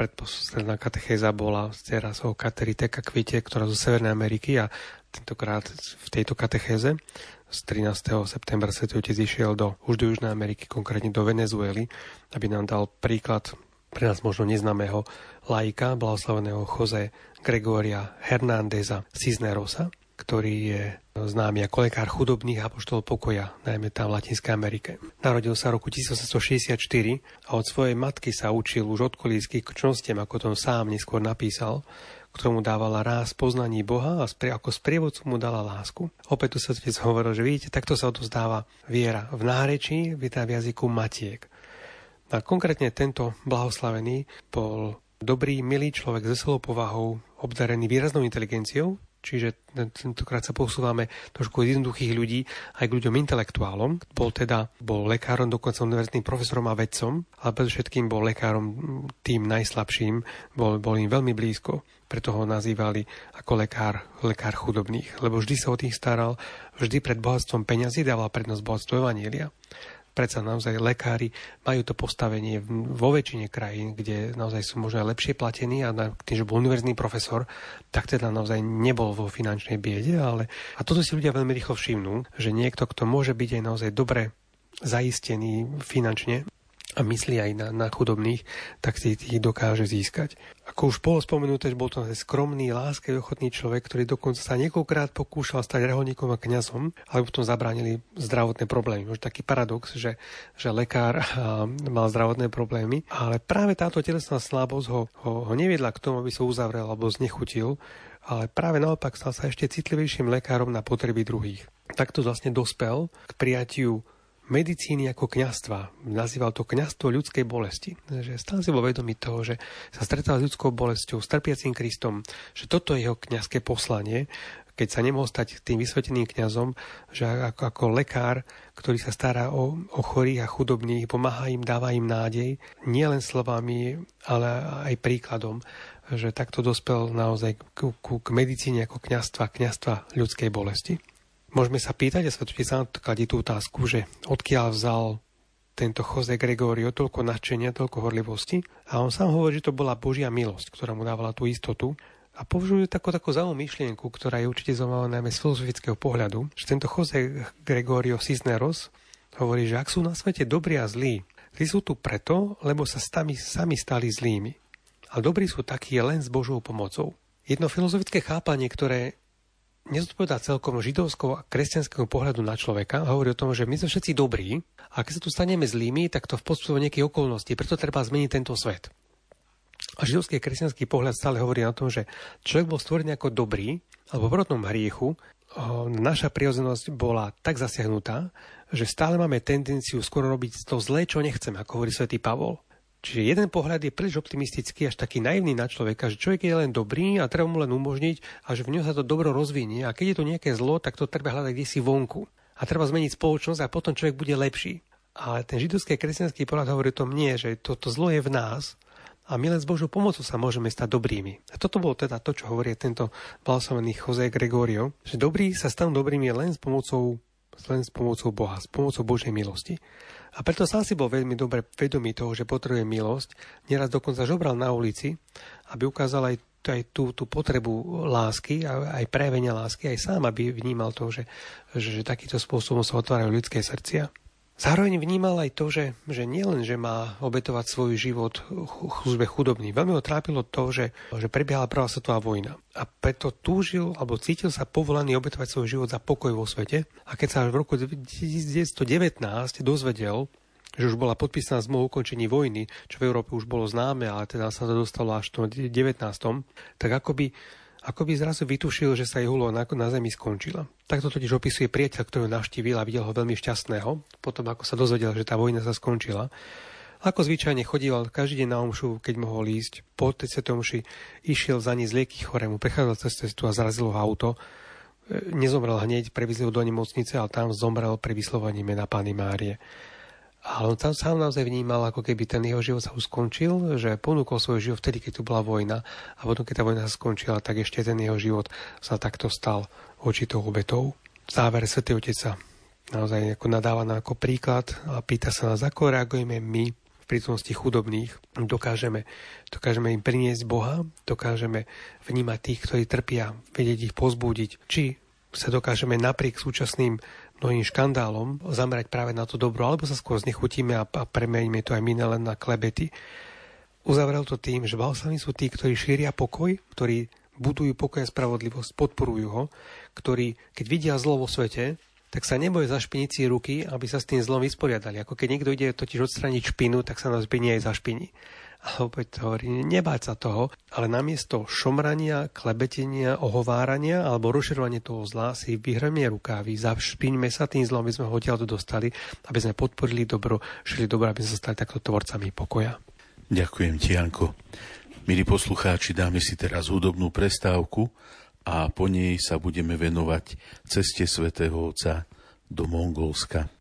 predposledná katechéza bola teraz o Kateriteka Kvite, ktorá zo Severnej Ameriky a tentokrát v tejto katechéze z 13. septembra Svetý Otec išiel do, už do Južnej Ameriky, konkrétne do Venezuely, aby nám dal príklad pre nás možno neznámeho laika, blahoslaveného Jose Gregoria Hernándeza Cisnerosa, ktorý je známy ako lekár chudobných apoštolov pokoja, najmä tam v Latinskej Amerike. Narodil sa v roku 1864 a od svojej matky sa učil už od kolíských čnostiem, ako to sám neskôr napísal, ktorému dávala ráz poznaní Boha a ako sprievodcu mu dala lásku. Opäť tu sa otec hovoril, že vidíte, takto sa odozdáva viera v nárečí, v jazyku matiek. A konkrétne tento blahoslavený bol dobrý, milý človek s veselou povahou, obdarený výraznou inteligenciou, Čiže tentokrát sa posúvame trošku od jednoduchých ľudí aj k ľuďom intelektuálom. Bol teda bol lekárom, dokonca univerzitným profesorom a vedcom, ale predovšetkým bol lekárom tým najslabším, bol, bol im veľmi blízko. Preto ho nazývali ako lekár, lekár chudobných, lebo vždy sa o tých staral, vždy pred bohatstvom peňazí dával prednosť bohatstvo Evanielia predsa naozaj lekári majú to postavenie vo väčšine krajín, kde naozaj sú možno aj lepšie platení a na, tým, že bol univerzný profesor, tak teda naozaj nebol vo finančnej biede, ale a toto si ľudia veľmi rýchlo všimnú, že niekto, kto môže byť aj naozaj dobre zaistený finančne, a myslí aj na, na chudobných, tak si ich dokáže získať. Ako už bolo spomenuté, bol to skromný, láskavý, ochotný človek, ktorý dokonca sa niekoľkrát pokúšal stať reholníkom a kňazom, ale v tom zabránili zdravotné problémy. Možno taký paradox, že, že lekár mal zdravotné problémy, ale práve táto telesná slabosť ho, ho, ho neviedla k tomu, aby sa uzavrel alebo znechutil, ale práve naopak stal sa ešte citlivejším lekárom na potreby druhých. Takto vlastne dospel k prijatiu medicíny ako kňastva. Nazýval to kňastvo ľudskej bolesti. Že stále si bol vedomý toho, že sa stretal s ľudskou bolesťou, s trpiacím Kristom, že toto je jeho kňazské poslanie, keď sa nemohol stať tým vysveteným kňazom, že ako, ako lekár, ktorý sa stará o, o chorých a chudobných, pomáha im, dáva im nádej, nielen slovami, ale aj príkladom, že takto dospel naozaj k, k, k medicíne ako kňastva, kňastva ľudskej bolesti. Môžeme sa pýtať, a Svetotec sa kladí tú otázku, že odkiaľ vzal tento Jose Gregorio toľko nadšenia, toľko horlivosti. A on sám hovorí, že to bola Božia milosť, ktorá mu dávala tú istotu. A považuje takú, takú zaujímavú myšlienku, ktorá je určite zaujímavá najmä z filozofického pohľadu, že tento Jose Gregorio Cisneros hovorí, že ak sú na svete dobrí a zlí, tí sú tu preto, lebo sa sami, sami stali zlými. A dobrí sú takí len s Božou pomocou. Jedno filozofické chápanie, ktoré nezodpovedá celkom židovskou a kresťanskému pohľadu na človeka. Hovorí o tom, že my sme všetci dobrí a keď sa tu staneme zlými, tak to v podstate nejakej okolnosti, preto treba zmeniť tento svet. A židovský a kresťanský pohľad stále hovorí o tom, že človek bol stvorený ako dobrý, alebo v rodnom hriechu, naša prirodzenosť bola tak zasiahnutá, že stále máme tendenciu skoro robiť to zlé, čo nechceme, ako hovorí svätý Pavol. Čiže jeden pohľad je príliš optimistický, až taký naivný na človeka, že človek je len dobrý a treba mu len umožniť a že v ňom sa to dobro rozvinie a keď je to nejaké zlo, tak to treba hľadať kde si vonku. A treba zmeniť spoločnosť a potom človek bude lepší. A ten židovský a kresťanský pohľad hovorí o tom nie, že toto to zlo je v nás a my len s Božou pomocou sa môžeme stať dobrými. A toto bolo teda to, čo hovorí tento balsamený Jose Gregorio, že dobrí sa stanú dobrými len s pomocou len s pomocou Boha, s pomocou Božej milosti. A preto sám si bol veľmi dobre vedomý toho, že potrebuje milosť. Nieraz dokonca žobral na ulici, aby ukázal aj, aj tú, tú potrebu lásky, aj prejavenia lásky, aj sám, aby vnímal to, že, že, že takýmto spôsobom sa otvárajú ľudské srdcia. Zároveň vnímal aj to, že, že nielen, že má obetovať svoj život službe chudobný. Veľmi ho trápilo to, že, že prebiehala prvá svetová vojna. A preto túžil, alebo cítil sa povolaný obetovať svoj život za pokoj vo svete. A keď sa v roku 1919 dozvedel, že už bola podpísaná zmluva o ukončení vojny, čo v Európe už bolo známe, ale teda sa to dostalo až v 19. tak akoby ako by zrazu vytušil, že sa jej hulo na, na zemi skončila. Takto totiž opisuje priateľ, ktorý ho navštívil a videl ho veľmi šťastného, potom ako sa dozvedel, že tá vojna sa skončila. Ako zvyčajne chodíval každý deň na omšu, keď mohol ísť. Po tej svetomši išiel za ní z lieky chorému, prechádzal cez cestu a zrazilo auto. E, nezomrel hneď, previezli do nemocnice, ale tam zomrel pri vyslovaní mena Pány Márie. Ale on tam sám naozaj vnímal, ako keby ten jeho život sa už skončil, že ponúkol svoj život vtedy, keď tu bola vojna a potom, keď tá vojna sa skončila, tak ešte ten jeho život sa takto stal očitou obetou. V závere Svetý Otec sa naozaj ako nadáva na ako príklad a pýta sa nás, ako reagujeme my v prítomnosti chudobných. Dokážeme, dokážeme im priniesť Boha, dokážeme vnímať tých, ktorí trpia, vedieť ich pozbúdiť, či sa dokážeme napriek súčasným mnohým škandálom zamerať práve na to dobro, alebo sa skôr znechutíme a, a premeníme to aj my len na klebety. Uzavrel to tým, že balsami sú tí, ktorí šíria pokoj, ktorí budujú pokoj a spravodlivosť, podporujú ho, ktorí, keď vidia zlo vo svete, tak sa neboje zašpiniť si ruky, aby sa s tým zlom vysporiadali. Ako keď niekto ide totiž odstraniť špinu, tak sa nás by aj zašpiní a opäť hovorí, nebáť sa toho, ale namiesto šomrania, klebetenia, ohovárania alebo rozširovania toho zla si vyhrame rukávy, zavšpiňme sa tým zlom, aby sme ho odtiaľ dostali, aby sme podporili dobro, šili dobro, aby sme sa stali takto tvorcami pokoja. Ďakujem ti, Janko. Milí poslucháči, dáme si teraz hudobnú prestávku a po nej sa budeme venovať ceste svätého Otca do Mongolska.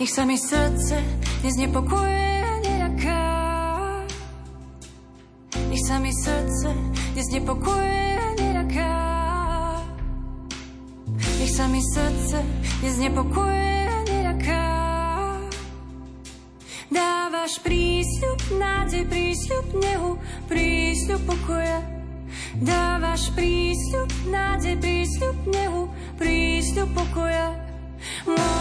Nech sa mi srdce neznepokoje a neľaká. Nech sa mi srdce neznepokoje a neľaká. Nech sa mi srdce neznepokoje a neľaká. Dávaš prísľub, nádej, prísľub nehu, prísľub pokoja. Dávaš prísľub, nádej, prísľub nehu, prísľub pokoja. Oh.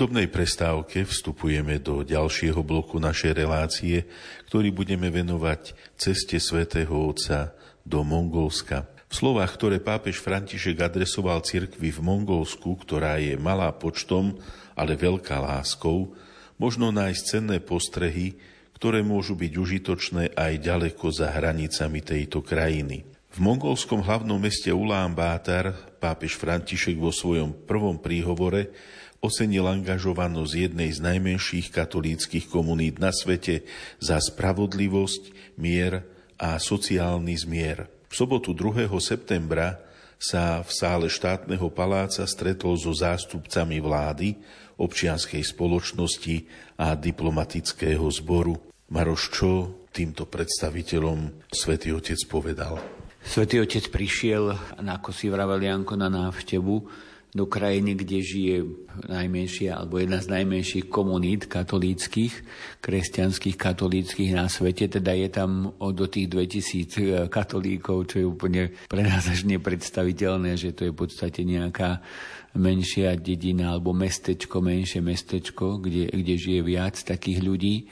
Hudobnej prestávke vstupujeme do ďalšieho bloku našej relácie, ktorý budeme venovať ceste svätého Otca do Mongolska. V slovách, ktoré pápež František adresoval cirkvi v Mongolsku, ktorá je malá počtom, ale veľká láskou, možno nájsť cenné postrehy, ktoré môžu byť užitočné aj ďaleko za hranicami tejto krajiny. V mongolskom hlavnom meste Ulán Bátar pápež František vo svojom prvom príhovore ocenil angažovanosť jednej z najmenších katolíckých komunít na svete za spravodlivosť, mier a sociálny zmier. V sobotu 2. septembra sa v sále štátneho paláca stretol so zástupcami vlády, občianskej spoločnosti a diplomatického zboru. Maroš, čo týmto predstaviteľom svätý Otec povedal? Svetý Otec prišiel, ako si vravel Janko, na návštevu do krajiny, kde žije najmenšia alebo jedna z najmenších komunít katolíckých, kresťanských katolíckých na svete, teda je tam do tých 2000 e, katolíkov, čo je úplne pre nás až nepredstaviteľné, že to je v podstate nejaká menšia dedina alebo mestečko, menšie mestečko, kde, kde žije viac takých ľudí.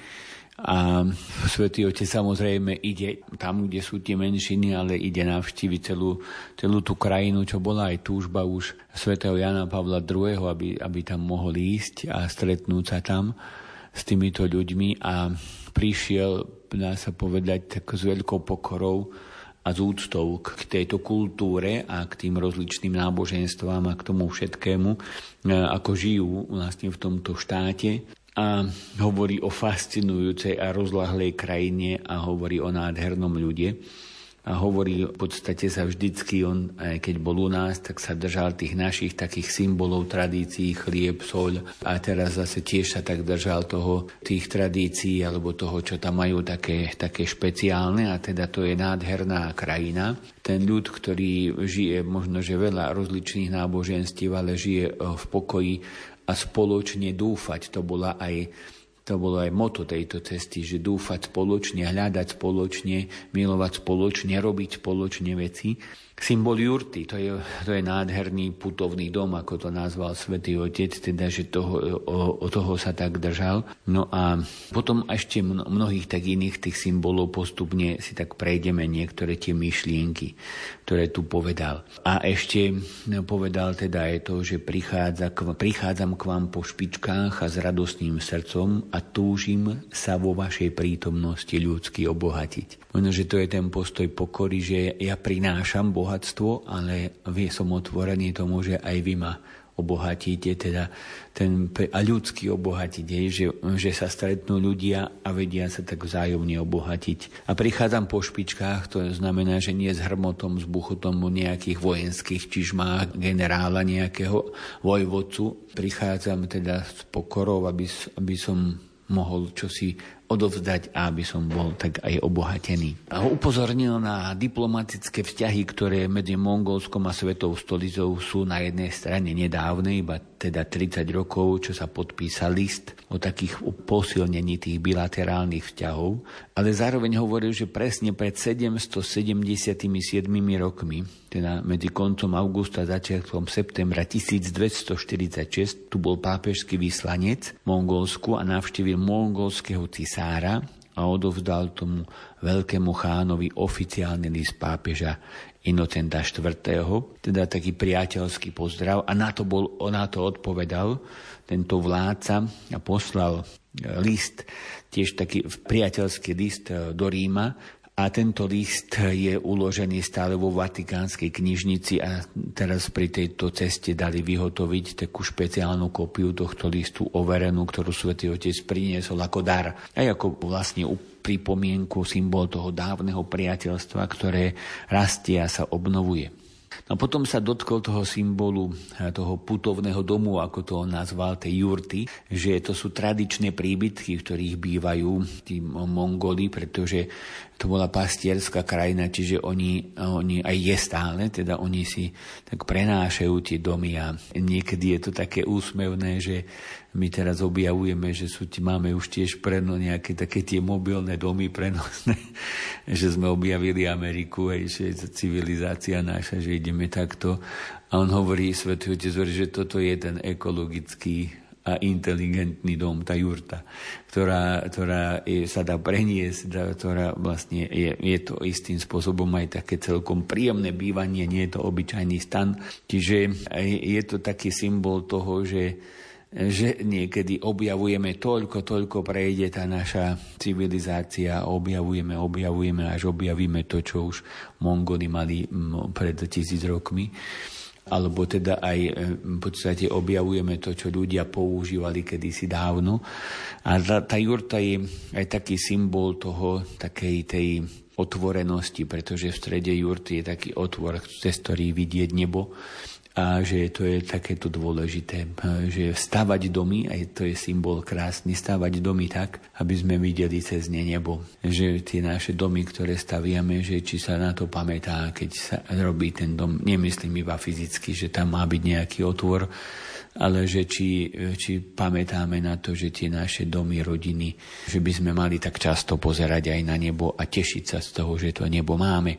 A Svetý Otec samozrejme ide tam, kde sú tie menšiny, ale ide navštíviť celú, celú tú krajinu, čo bola aj túžba už svätého Jana Pavla II, aby, aby tam mohol ísť a stretnúť sa tam s týmito ľuďmi. A prišiel, dá sa povedať, tak s veľkou pokorou a z úctou k tejto kultúre a k tým rozličným náboženstvám a k tomu všetkému, ako žijú vlastne v tomto štáte a hovorí o fascinujúcej a rozlahlej krajine a hovorí o nádhernom ľude. A hovorí, v podstate sa vždycky, on, aj keď bol u nás, tak sa držal tých našich takých symbolov, tradícií, chlieb, soľ a teraz zase tiež sa tak držal toho, tých tradícií alebo toho, čo tam majú také, také špeciálne a teda to je nádherná krajina. Ten ľud, ktorý žije možno, že veľa rozličných náboženstiev, ale žije v pokoji a spoločne dúfať. To bola aj to bolo aj moto tejto cesty, že dúfať spoločne, hľadať spoločne, milovať spoločne, robiť spoločne veci. Symbol jurty, to je, to je nádherný putovný dom, ako to nazval svätý Otec, teda, že toho, o, o toho sa tak držal. No a potom ešte mnohých tak iných tých symbolov postupne si tak prejdeme niektoré tie myšlienky, ktoré tu povedal. A ešte no, povedal teda aj to, že prichádza k, prichádzam k vám po špičkách a s radostným srdcom a túžim sa vo vašej prítomnosti ľudsky obohatiť. Možno, že to je ten postoj pokory, že ja prinášam Boha bohatstvo, ale vie som otvorený tomu, že aj vy ma obohatíte, teda ten, a ľudský obohatiť, je, že, že sa stretnú ľudia a vedia sa tak vzájomne obohatiť. A prichádzam po špičkách, to znamená, že nie s hrmotom, s buchotom nejakých vojenských čižmách, generála nejakého vojvodcu. Prichádzam teda s pokorou, aby, aby som mohol čosi odovzdať aby som bol tak aj obohatený. A upozornil na diplomatické vzťahy, ktoré medzi Mongolskom a Svetou stolicou sú na jednej strane nedávne, iba teda 30 rokov, čo sa podpísal list o takých posilnení tých bilaterálnych vzťahov, ale zároveň hovoril, že presne pred 777 rokmi, teda medzi koncom augusta a začiatkom septembra 1246, tu bol pápežský vyslanec Mongolsku a navštívil mongolského cisára cisára a odovzdal tomu veľkému chánovi oficiálny list pápeža Inocenta IV., teda taký priateľský pozdrav a na to, bol, na to odpovedal tento vládca a poslal list, tiež taký priateľský list do Ríma, a tento list je uložený stále vo Vatikánskej knižnici a teraz pri tejto ceste dali vyhotoviť takú špeciálnu kopiu tohto listu overenú, ktorú svätý Otec priniesol ako dar. A ako vlastne pripomienku, symbol toho dávneho priateľstva, ktoré rastie a sa obnovuje. No potom sa dotkol toho symbolu, toho putovného domu, ako to on nazval, tej jurty, že to sú tradičné príbytky, v ktorých bývajú tí Mongoli, pretože to bola pastierská krajina, čiže oni, oni aj je stále, teda oni si tak prenášajú tie domy a niekedy je to také úsmevné, že my teraz objavujeme, že sú, máme už tiež preno nejaké také tie mobilné domy prenosné, že sme objavili Ameriku, aj, že civilizácia naša, že ideme takto. A on hovorí, svetý otec, že toto je ten ekologický a inteligentný dom, tá jurta, ktorá, ktorá je, sa dá preniesť, ktorá vlastne je, je to istým spôsobom aj také celkom príjemné bývanie, nie je to obyčajný stan. Čiže je to taký symbol toho, že že niekedy objavujeme toľko, toľko prejde tá naša civilizácia, objavujeme, objavujeme, až objavíme to, čo už Mongoli mali pred tisíc rokmi alebo teda aj e, v podstate objavujeme to, čo ľudia používali kedysi dávno. A tá, jurta je aj taký symbol toho, takej tej otvorenosti, pretože v strede jurty je taký otvor, cez ktorý vidieť nebo a že to je takéto dôležité, že stavať domy, aj to je symbol krásny, stavať domy tak, aby sme videli cez ne nebo. Že tie naše domy, ktoré staviame, že či sa na to pamätá, keď sa robí ten dom, nemyslím iba fyzicky, že tam má byť nejaký otvor, ale že či, či pamätáme na to, že tie naše domy, rodiny, že by sme mali tak často pozerať aj na nebo a tešiť sa z toho, že to nebo máme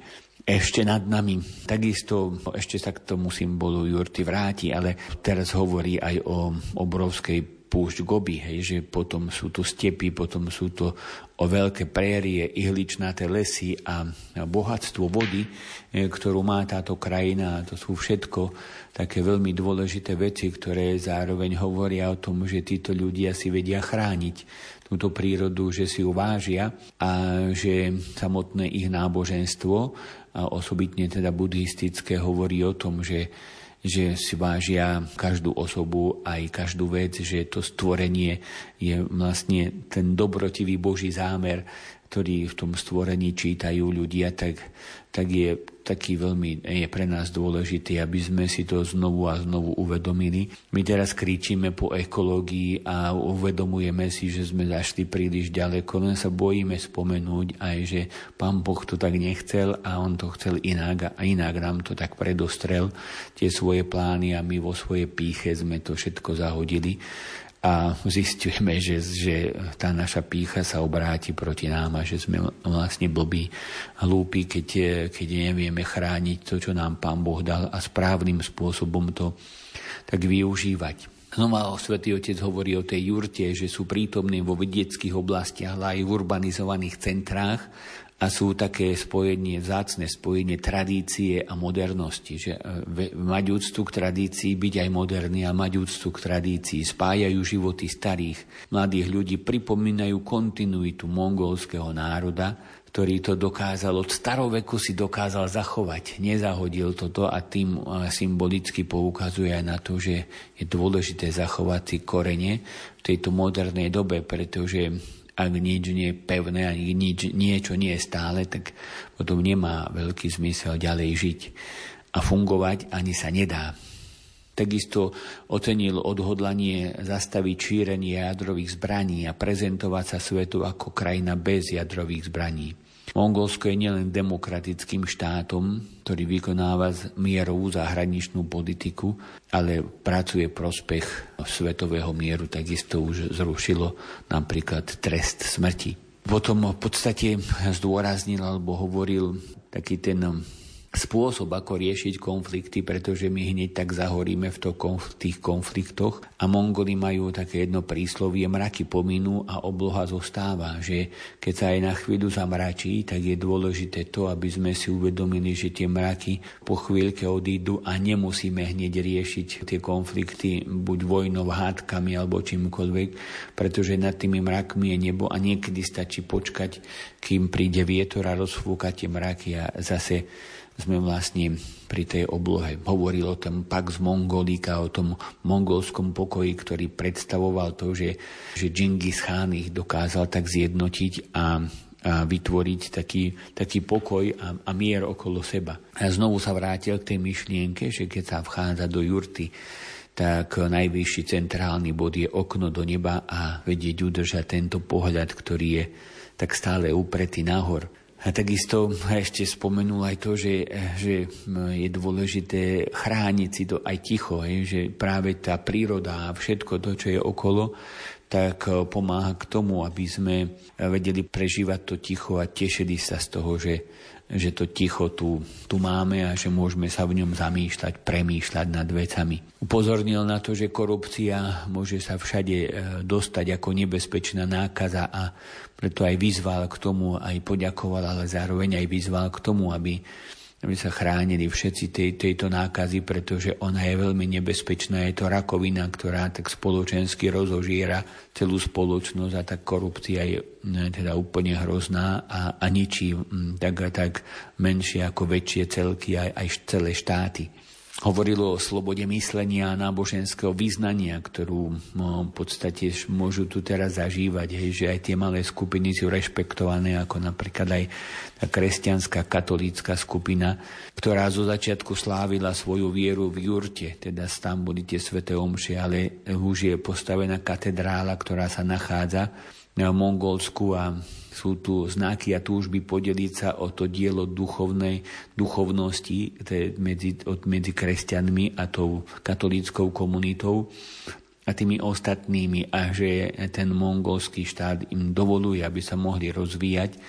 ešte nad nami. Takisto ešte sa k tomu symbolu Jurty vráti, ale teraz hovorí aj o obrovskej púšť Gobi, hej, že potom sú tu stepy, potom sú to o veľké prérie, ihličnaté lesy a bohatstvo vody, e, ktorú má táto krajina. To sú všetko také veľmi dôležité veci, ktoré zároveň hovoria o tom, že títo ľudia si vedia chrániť túto prírodu, že si ju vážia a že samotné ich náboženstvo a osobitne teda buddhistické hovorí o tom, že že si vážia každú osobu, aj každú vec, že to stvorenie je vlastne ten dobrotivý Boží zámer ktorí v tom stvorení čítajú ľudia, tak, tak je taký veľmi je pre nás dôležitý, aby sme si to znovu a znovu uvedomili. My teraz kričíme po ekológii a uvedomujeme si, že sme zašli príliš ďaleko, len sa bojíme spomenúť aj, že pán Boh to tak nechcel a on to chcel inak a inak nám to tak predostrel. Tie svoje plány a my vo svojej píche sme to všetko zahodili a zistujeme, že, že tá naša pícha sa obráti proti nám a že sme vlastne blbí, hlúpi, keď, keď nevieme chrániť to, čo nám Pán Boh dal a správnym spôsobom to tak využívať. Znova Svetý Otec hovorí o tej jurte, že sú prítomní vo vidieckých oblastiach, ale aj v urbanizovaných centrách a sú také spojenie, vzácne spojenie tradície a modernosti, že e, mať úctu k tradícii, byť aj moderný a mať úctu k tradícii, spájajú životy starých mladých ľudí, pripomínajú kontinuitu mongolského národa, ktorý to dokázal od staroveku si dokázal zachovať, nezahodil toto a tým symbolicky poukazuje aj na to, že je dôležité zachovať si korene v tejto modernej dobe, pretože ak nič nie je pevné a nič, niečo nie je stále, tak potom nemá veľký zmysel ďalej žiť. A fungovať ani sa nedá. Takisto ocenil odhodlanie zastaviť šírenie jadrových zbraní a prezentovať sa svetu ako krajina bez jadrových zbraní. Mongolsko je nielen demokratickým štátom, ktorý vykonáva mierovú zahraničnú politiku, ale pracuje prospech svetového mieru, takisto už zrušilo napríklad trest smrti. Potom v podstate zdôraznil alebo hovoril taký ten spôsob, ako riešiť konflikty, pretože my hneď tak zahoríme v, to, v tých konfliktoch a Mongoli majú také jedno príslovie, mraky pominú a obloha zostáva, že keď sa aj na chvíľu zamračí, tak je dôležité to, aby sme si uvedomili, že tie mraky po chvíľke odídu a nemusíme hneď riešiť tie konflikty buď vojnou, hádkami alebo čímkoľvek, pretože nad tými mrakmi je nebo a niekedy stačí počkať, kým príde vietor a rozfúka tie mraky a zase sme vlastne pri tej oblohe. Hovoril o tom Pax Mongolika, o tom mongolskom pokoji, ktorý predstavoval to, že, že Džingis Khan ich dokázal tak zjednotiť a, a vytvoriť taký, taký pokoj a, a mier okolo seba. A znovu sa vrátil k tej myšlienke, že keď sa vchádza do jurty, tak najvyšší centrálny bod je okno do neba a vedieť udržať tento pohľad, ktorý je tak stále upretý nahor. A takisto ešte spomenul aj to, že, že je dôležité chrániť si to aj ticho, že práve tá príroda a všetko to, čo je okolo, tak pomáha k tomu, aby sme vedeli prežívať to ticho a tešili sa z toho, že, že to ticho tu, tu máme a že môžeme sa v ňom zamýšľať, premýšľať nad vecami. Upozornil na to, že korupcia môže sa všade e, dostať ako nebezpečná nákaza a preto aj vyzval k tomu, aj poďakoval, ale zároveň aj vyzval k tomu, aby aby sa chránili všetci tej, tejto nákazy, pretože ona je veľmi nebezpečná. Je to rakovina, ktorá tak spoločensky rozožiera celú spoločnosť a tak korupcia je teda úplne hrozná a, a ničí tak a tak menšie ako väčšie celky aj, aj celé štáty. Hovorilo o slobode myslenia a náboženského význania, ktorú no, v podstate môžu tu teraz zažívať, hej, že aj tie malé skupiny sú rešpektované, ako napríklad aj tá kresťanská katolícka skupina, ktorá zo začiatku slávila svoju vieru v Jurte, teda tam boli tie sveté omše, ale už je postavená katedrála, ktorá sa nachádza v Mongolsku a sú tu znaky a túžby podeliť sa o to dielo duchovnej duchovnosti medzi, medzi kresťanmi a tou katolíckou komunitou a tými ostatnými a že ten mongolský štát im dovoluje, aby sa mohli rozvíjať,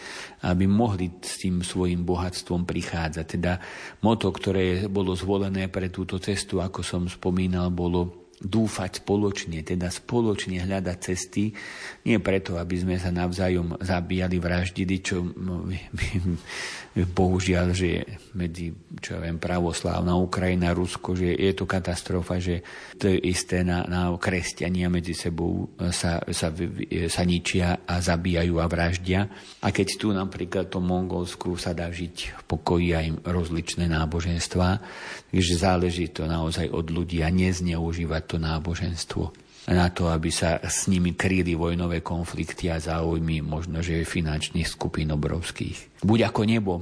aby mohli s tým svojim bohatstvom prichádzať. Teda moto, ktoré bolo zvolené pre túto cestu, ako som spomínal, bolo dúfať spoločne, teda spoločne hľadať cesty, nie preto, aby sme sa navzájom zabíjali, vraždili, čo no, bohužiaľ, že medzi, čo ja viem, pravoslávna Ukrajina, Rusko, že je to katastrofa, že to je isté na, na kresťania medzi sebou sa, sa, sa ničia a zabíjajú a vraždia. A keď tu napríklad to Mongolsku sa dá žiť v pokoji aj rozličné náboženstva, takže záleží to naozaj od ľudí a nezneužívať to náboženstvo. Na to, aby sa s nimi kryli vojnové konflikty a záujmy možno, že finančných skupín obrovských. Buď ako nebo,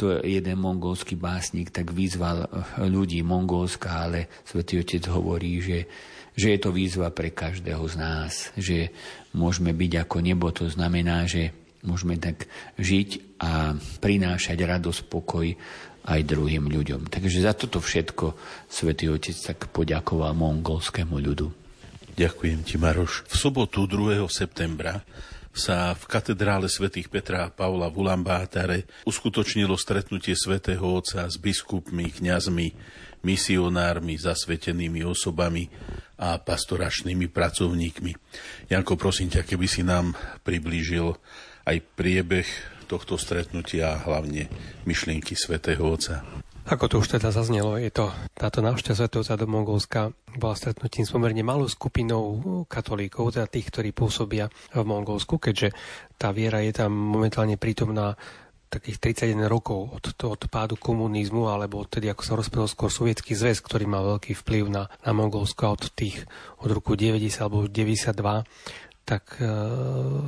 to jeden mongolský básnik tak vyzval ľudí Mongolska, ale svätý Otec hovorí, že, že je to výzva pre každého z nás, že môžeme byť ako nebo, to znamená, že môžeme tak žiť a prinášať radosť, pokoj aj druhým ľuďom. Takže za toto všetko svätý Otec tak poďakoval mongolskému ľudu. Ďakujem ti, Maroš. V sobotu 2. septembra sa v katedrále svätých Petra a Pavla v Ulambátare uskutočnilo stretnutie svätého Otca s biskupmi, kňazmi, misionármi, zasvetenými osobami a pastoračnými pracovníkmi. Janko, prosím ťa, keby si nám priblížil aj priebeh tohto stretnutia a hlavne myšlienky svätého Otca. Ako to už teda zaznelo, je to táto návšteva Svetovca do Mongolska bola stretnutím s pomerne malou skupinou katolíkov, teda tých, ktorí pôsobia v Mongolsku, keďže tá viera je tam momentálne prítomná takých 31 rokov od, od pádu komunizmu, alebo odtedy, ako sa rozpadol skôr sovietský zväz, ktorý mal veľký vplyv na, na Mongolsko od tých, od roku 90 alebo 92 tak e,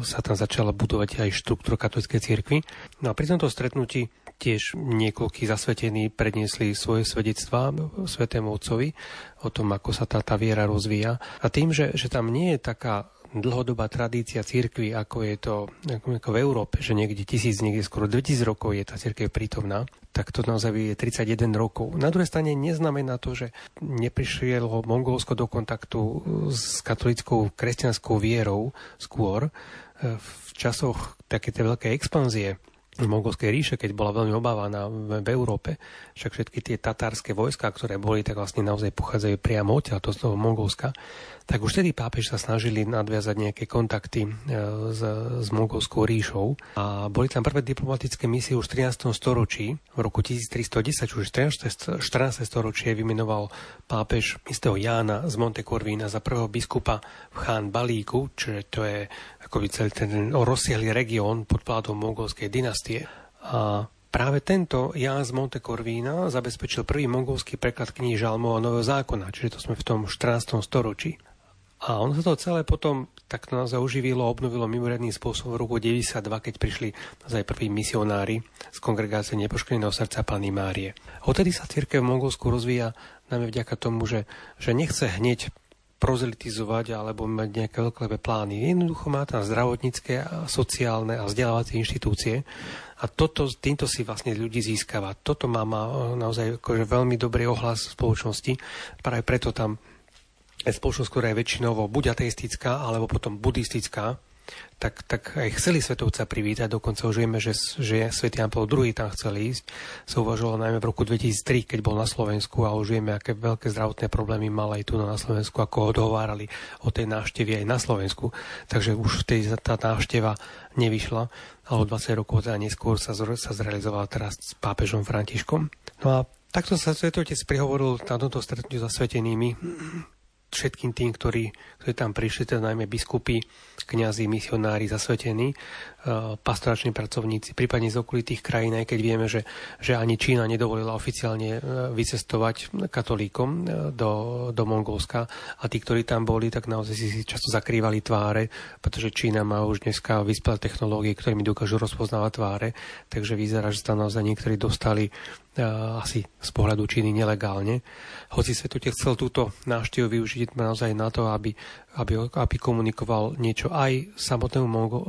sa tam začala budovať aj štruktúra katolíckej cirkvi. No a pri tomto stretnutí tiež niekoľkí zasvetení predniesli svoje svedectvá svetému otcovi o tom, ako sa tá, tá viera rozvíja. A tým, že, že tam nie je taká dlhodobá tradícia církvy, ako je to ako v Európe, že niekde tisíc, niekde skoro 2000 rokov je tá církev prítomná, tak to naozaj je 31 rokov. Na druhej strane neznamená to, že neprišielo Mongolsko do kontaktu s katolickou kresťanskou vierou skôr v časoch také tej veľkej expanzie mongolskej ríše, keď bola veľmi obávaná v, v Európe, však všetky tie tatárske vojska, ktoré boli, tak vlastne naozaj pochádzajú priamo odtiaľ, to z toho Mongolska, tak už vtedy pápež sa snažili nadviazať nejaké kontakty e, s, s mongolskou ríšou a boli tam prvé diplomatické misie už v 13. storočí, v roku 1310, už 14. 14. storočie vymenoval pápež istého Jána z Monte Corvina za prvého biskupa v Chán Balíku, čiže to je ako by celý ten rozsiahly región pod vládou mongolskej dynastie. A práve tento Jan z Monte Corvina zabezpečil prvý mongolský preklad kníh Žalmov Nového zákona, čiže to sme v tom 14. storočí. A ono sa to celé potom takto naozaj uživilo, obnovilo mimoriadným spôsobom v roku 92, keď prišli naozaj prví misionári z kongregácie Nepoškvrneného srdca Pany Márie. Odtedy sa církev v Mongolsku rozvíja najmä vďaka tomu, že, že nechce hneď prozelitizovať alebo mať nejaké veľké plány. Jednoducho má tam zdravotnícke, a sociálne a vzdelávacie inštitúcie a toto, týmto si vlastne ľudí získava. Toto má, má naozaj akože veľmi dobrý ohlas v spoločnosti. Práve preto tam spoločnosť, ktorá je väčšinovo buď ateistická, alebo potom buddhistická, tak, tak aj chceli svetovca privítať, dokonca už vieme, že, že svätý Jan Paul II tam chcel ísť. Sa uvažovalo najmä v roku 2003, keď bol na Slovensku a už vieme, aké veľké zdravotné problémy mal aj tu na Slovensku, ako ho odhovárali o tej návštevy aj na Slovensku. Takže už tej, tá návšteva nevyšla, ale o 20 rokov teda neskôr sa, sa zrealizovala teraz s pápežom Františkom. No a takto sa Svetotec prihovoril na tomto stretnutí zasvetenými všetkým tým, ktorí, ktorí tam prišli, teda najmä biskupy, kňazi, misionári, zasvetení, e, pastorační pracovníci, prípadne z okolitých krajín, aj keď vieme, že, že ani Čína nedovolila oficiálne e, vycestovať katolíkom e, do, do Mongolska. A tí, ktorí tam boli, tak naozaj si, často zakrývali tváre, pretože Čína má už dneska vyspelé technológie, ktorými dokážu rozpoznávať tváre, takže vyzerá, že tam naozaj niektorí dostali asi z pohľadu Číny nelegálne. Hoci Svetotec chcel túto návštevu využiť naozaj na to, aby, aby, aby komunikoval niečo aj samotnému Mongol,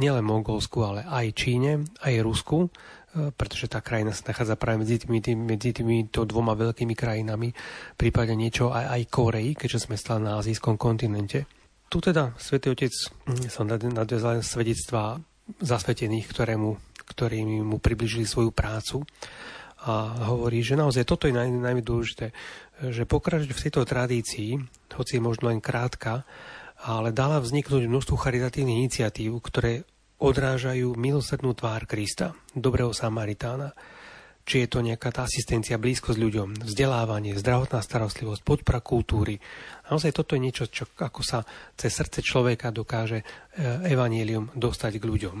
nielen Mongolsku, ale aj Číne, aj Rusku, e, pretože tá krajina sa nachádza práve medzi, tými, tými, medzi týmito dvoma veľkými krajinami, prípadne niečo aj, aj Koreji, keďže sme stále na azijskom kontinente. Tu teda Svetý Otec hm, som nadviazal svedectvá zasvetených, ktoré mu, ktorí mu približili svoju prácu a hovorí, že naozaj toto je naj, najmä dôležité, že pokračovať v tejto tradícii, hoci je možno len krátka, ale dala vzniknúť množstvo charitatívnych iniciatív, ktoré odrážajú milosrdnú tvár Krista, dobrého Samaritána. Či je to nejaká tá asistencia blízko s ľuďom, vzdelávanie, zdravotná starostlivosť, podpora kultúry. Naozaj toto je niečo, čo ako sa cez srdce človeka dokáže e, evanielium dostať k ľuďom.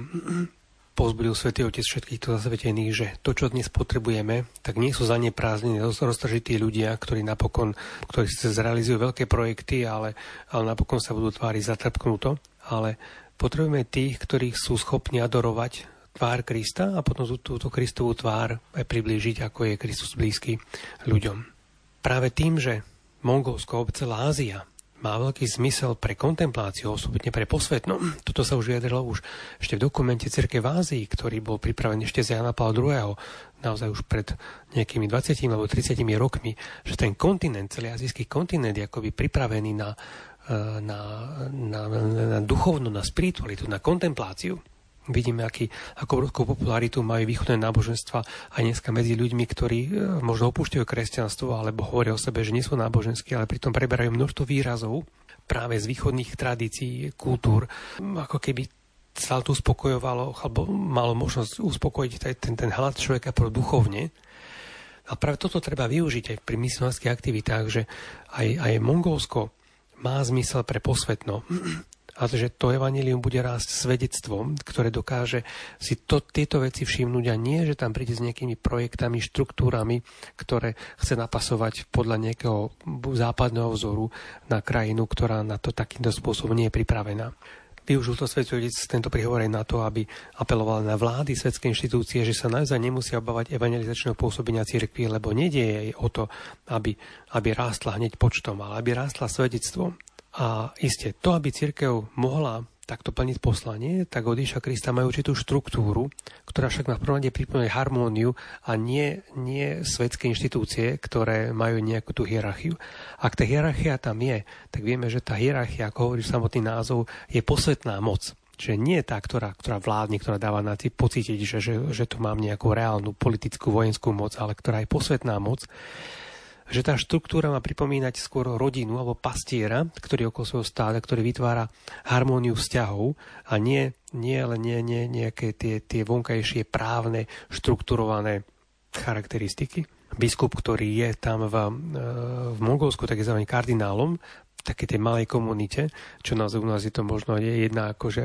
Pozbudil Svetý Otec všetkých zasvetených, že to, čo dnes potrebujeme, tak nie sú zaneprázdnení, roztržití ľudia, ktorí napokon, ktorí sa zrealizujú veľké projekty, ale, ale napokon sa budú tváriť zatrpknuto. Ale potrebujeme tých, ktorí sú schopní adorovať tvár Krista a potom túto Kristovú tvár aj priblížiť, ako je Kristus blízky ľuďom. Práve tým, že Mongolsko, celá Ázia, má veľký zmysel pre kontempláciu, osobitne pre posvetno. Toto sa už vyjadrilo už ešte v dokumente Cirke v Ázii, ktorý bol pripravený ešte za Jana Pavla II. naozaj už pred nejakými 20 alebo 30 rokmi, že ten kontinent, celý azijský kontinent je akoby pripravený na, eh, na, na, na, na duchovnú, na spiritualitu, na kontempláciu. Vidíme, aký, ako obrovskú popularitu majú východné náboženstva aj dneska medzi ľuďmi, ktorí e, možno opúšťajú kresťanstvo alebo hovoria o sebe, že nie sú náboženskí, ale pritom preberajú množstvo výrazov práve z východných tradícií, kultúr, ako keby sa to uspokojovalo, alebo malo možnosť uspokojiť ten, ten hlad človeka pro duchovne. A práve toto treba využiť aj pri misionárskych aktivitách, že aj, aj Mongolsko má zmysel pre posvetno a že to evanilium bude rásť svedectvom, ktoré dokáže si to, tieto veci všimnúť a nie, že tam príde s nejakými projektami, štruktúrami, ktoré chce napasovať podľa nejakého západného vzoru na krajinu, ktorá na to takýmto spôsobom nie je pripravená. Využil to Svetý tento prihovor aj na to, aby apeloval na vlády svetské inštitúcie, že sa naozaj nemusia obávať evangelizačného pôsobenia cirkvi, lebo nedieje o to, aby, aby rástla hneď počtom, ale aby rástla svedectvom. A iste, to, aby církev mohla takto plniť poslanie, tak od Iša Krista majú určitú štruktúru, ktorá však na prvom rade pripomína harmóniu a nie, nie svetské inštitúcie, ktoré majú nejakú tú hierarchiu. Ak tá hierarchia tam je, tak vieme, že tá hierarchia, ako hovorí samotný názov, je posvetná moc. Čiže nie je tá, ktorá, ktorá vládne, ktorá dáva na pocítiť, že, že, že tu mám nejakú reálnu politickú, vojenskú moc, ale ktorá je posvetná moc že tá štruktúra má pripomínať skôr rodinu alebo pastiera, ktorý okolo svojho stáda, ktorý vytvára harmóniu vzťahov a nie, nie len nie, nie, nejaké tie, tie vonkajšie právne, štrukturované charakteristiky. Biskup, ktorý je tam v, v Mongolsku, tak je zároveň kardinálom, takej tej malej komunite, čo nás u nás je to možno jedna, akože,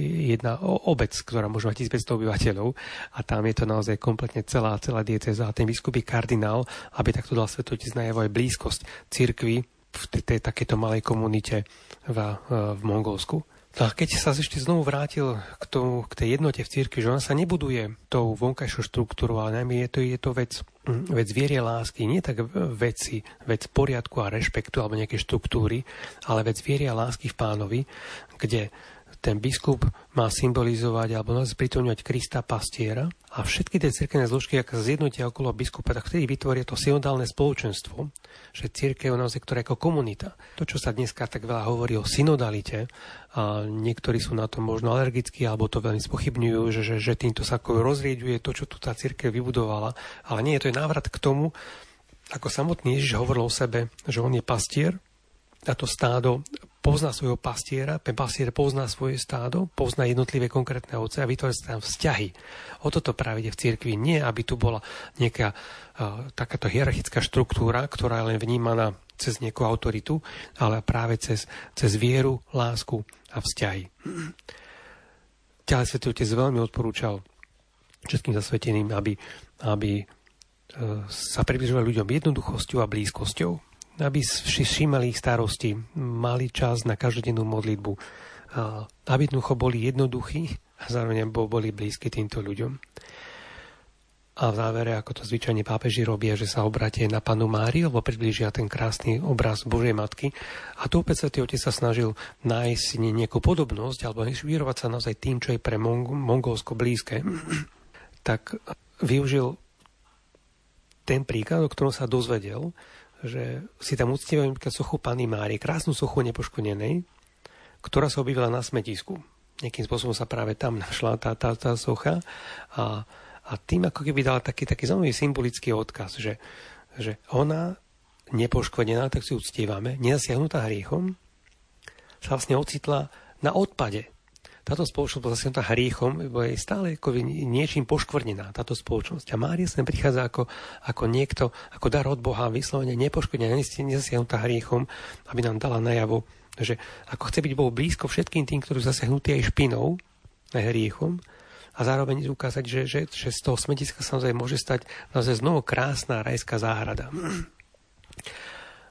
jedna obec, ktorá môže mať 1500 obyvateľov a tam je to naozaj kompletne celá, celá dieceza a ten biskupý kardinál, aby takto dal svetotec najavo aj blízkosť cirkvi v tej takéto malej komunite v, v Mongolsku. No a keď sa ešte znovu vrátil k, tomu, k tej jednote v cirkvi, že ona sa nebuduje tou vonkajšou štruktúrou, ale najmä je to, je to vec, vec vierie lásky, nie tak veci, vec poriadku a rešpektu alebo nejaké štruktúry, ale vec vierie a lásky v pánovi, kde ten biskup má symbolizovať alebo nás pritomňovať Krista pastiera a všetky tie cirkevné zložky, ak sa zjednotia okolo biskupa, tak vtedy vytvoria to synodálne spoločenstvo, že církev naozaj, ktorá ako komunita. To, čo sa dneska tak veľa hovorí o synodalite, a niektorí sú na to možno alergickí, alebo to veľmi spochybňujú, že, že, že týmto sa ako rozrieďuje to, čo tu tá církev vybudovala. Ale nie, to je návrat k tomu, ako samotný Ježiš hovoril o sebe, že on je pastier, a to stádo pozná svojho pastiera, ten pastier pozná svoje stádo, pozná jednotlivé konkrétne ovce a vytvorí sa tam vzťahy. O toto práve v cirkvi. Nie, aby tu bola nejaká uh, takáto hierarchická štruktúra, ktorá je len vnímaná cez nejakú autoritu, ale práve cez, cez vieru, lásku a vzťahy. Ďalej Svetý veľmi odporúčal všetkým zasveteným, aby, aby sa približovali ľuďom jednoduchosťou a blízkosťou aby si všímali ich starosti, mali čas na každodennú modlitbu, aby jednoducho boli jednoduchí a zároveň boli blízky týmto ľuďom. A v závere, ako to zvyčajne pápeži robia, že sa obratie na panu Máriu, lebo priblížia ten krásny obraz Božej Matky. A tu opäť Svetý Otec sa snažil nájsť nejakú podobnosť, alebo inšpirovať sa naozaj tým, čo je pre Mong- Mongolsko blízke. tak využil ten príklad, o ktorom sa dozvedel, že si tam uctievajú napríklad sochu Pany Márie, krásnu sochu nepoškodenej, ktorá sa objavila na smetisku. Nejakým spôsobom sa práve tam našla tá, tá, tá socha a, a tým ako keby dala taký, taký zaujímavý symbolický odkaz, že, že ona nepoškodená, tak si uctievame, nezasiahnutá hriechom, sa vlastne ocitla na odpade táto spoločnosť bola zasiahnutá hriechom, bo je stále ako niečím poškvrnená táto spoločnosť. A Mária sem prichádza ako, ako niekto, ako dar od Boha, vyslovene nepoškvrnená, nezasiahnutá hriechom, aby nám dala najavo, že ako chce byť Boh blízko všetkým tým, ktorí zasiahnutí aj špinou, aj hriechom, a zároveň ukázať, že, že, že z toho smetiska samozrejme môže stať naozaj znovu krásna rajská záhrada.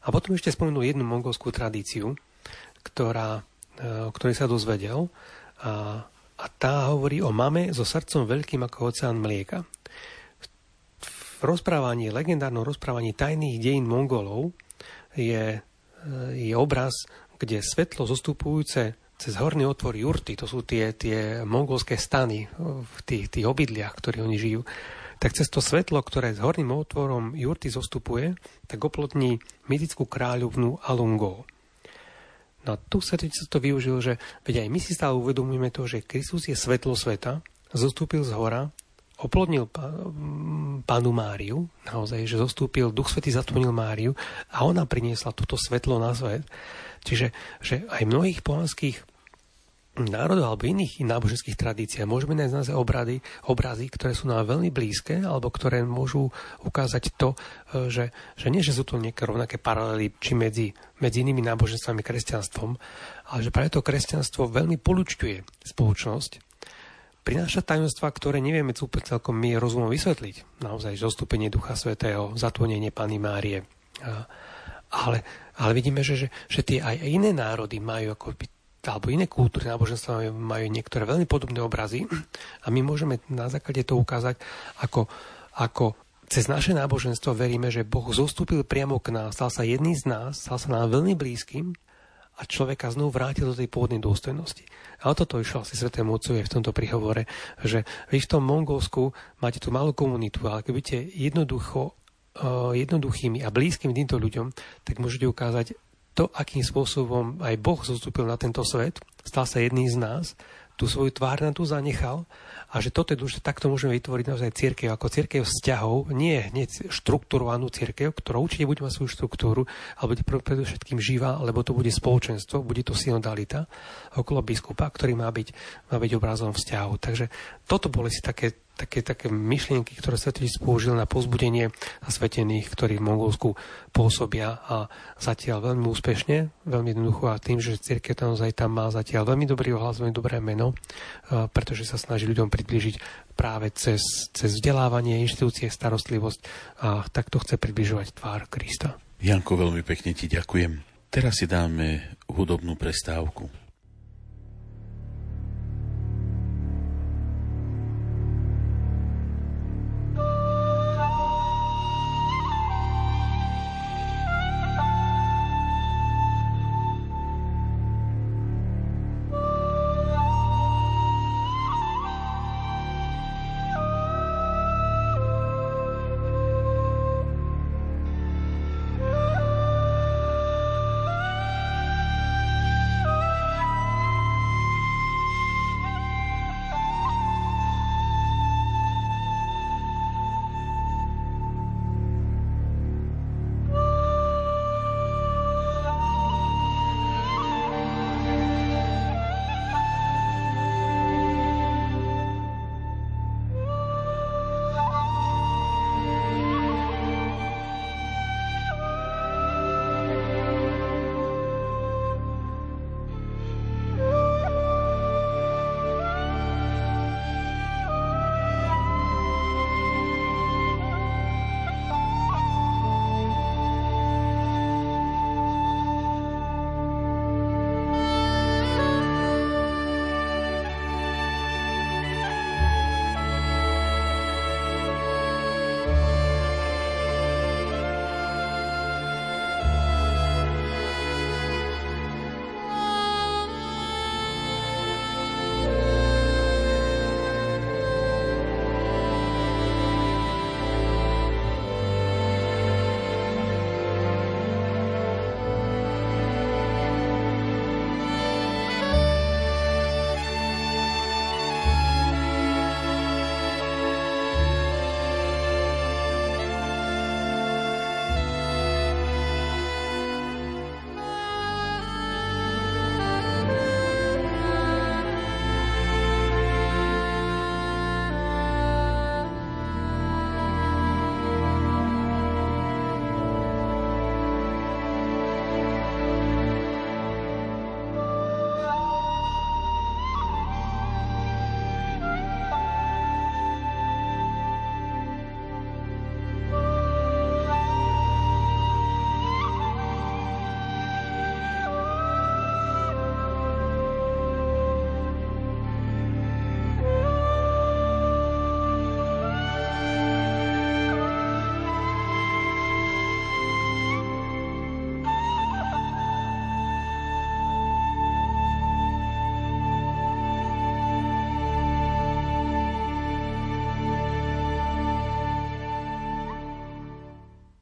A potom ešte spomenul jednu mongolskú tradíciu, ktorá, e, o ktorej sa dozvedel. A, a tá hovorí o mame so srdcom veľkým ako oceán mlieka. V rozprávaní, legendárnom rozprávaní tajných dejín Mongolov je, e, je obraz, kde svetlo zostupujúce cez horný otvor jurty, to sú tie, tie mongolské stany v tých, tých obydliach, ktorí oni žijú, tak cez to svetlo, ktoré s horným otvorom jurty zostupuje, tak oplotní mytickú kráľovnú Alungo. No a tu sa to využil, že veď aj my si stále uvedomujeme to, že Kristus je svetlo sveta, zostúpil z hora, oplodnil pánu Máriu, naozaj, že zostúpil, Duch Svetý zatvoril Máriu a ona priniesla toto svetlo na svet. Čiže že aj mnohých pohanských národov alebo iných náboženských tradícií môžeme nájsť naozaj obrady, obrazy, ktoré sú nám veľmi blízke alebo ktoré môžu ukázať to, e, že, že nie, že sú to nejaké rovnaké paralely či medzi, medzi inými náboženstvami kresťanstvom, ale že práve to kresťanstvo veľmi polučťuje spoločnosť, prináša tajomstvá, ktoré nevieme celkom my rozumom vysvetliť. Naozaj zostúpenie Ducha Svetého, zatvorenie Pany Márie. Ale ale vidíme, že, že, že tie aj iné národy majú ako alebo iné kultúry náboženstva majú niektoré veľmi podobné obrazy a my môžeme na základe toho ukázať, ako, ako cez naše náboženstvo veríme, že Boh zostúpil priamo k nás, stal sa jedný z nás, stal sa nám veľmi blízkym a človeka znovu vrátil do tej pôvodnej dôstojnosti. A o toto išlo asi Svetému Otcovi v tomto prihovore, že vy v tom Mongolsku máte tú malú komunitu, ale keby ste jednoducho jednoduchými a blízkym týmto ľuďom, tak môžete ukázať to, akým spôsobom aj Boh zostúpil na tento svet, stal sa jedným z nás, tú svoju tvár na tu zanechal a že toto je že takto môžeme vytvoriť naozaj církev ako církev vzťahov, nie hneď štruktúrovanú církev, ktorá určite bude mať svoju štruktúru, ale bude predovšetkým živá, lebo to bude spoločenstvo, bude to synodalita okolo biskupa, ktorý má byť, má byť obrazom vzťahu. Takže toto boli si také také, také myšlienky, ktoré tiež použil na pozbudenie zasvetených, ktorí v Mongolsku pôsobia a zatiaľ veľmi úspešne, veľmi jednoducho a tým, že církev tam naozaj tam má zatiaľ veľmi dobrý ohlas, veľmi dobré meno, pretože sa snaží ľuďom približiť práve cez, cez vzdelávanie, inštitúcie, starostlivosť a takto chce približovať tvár Krista. Janko, veľmi pekne ti ďakujem. Teraz si dáme hudobnú prestávku.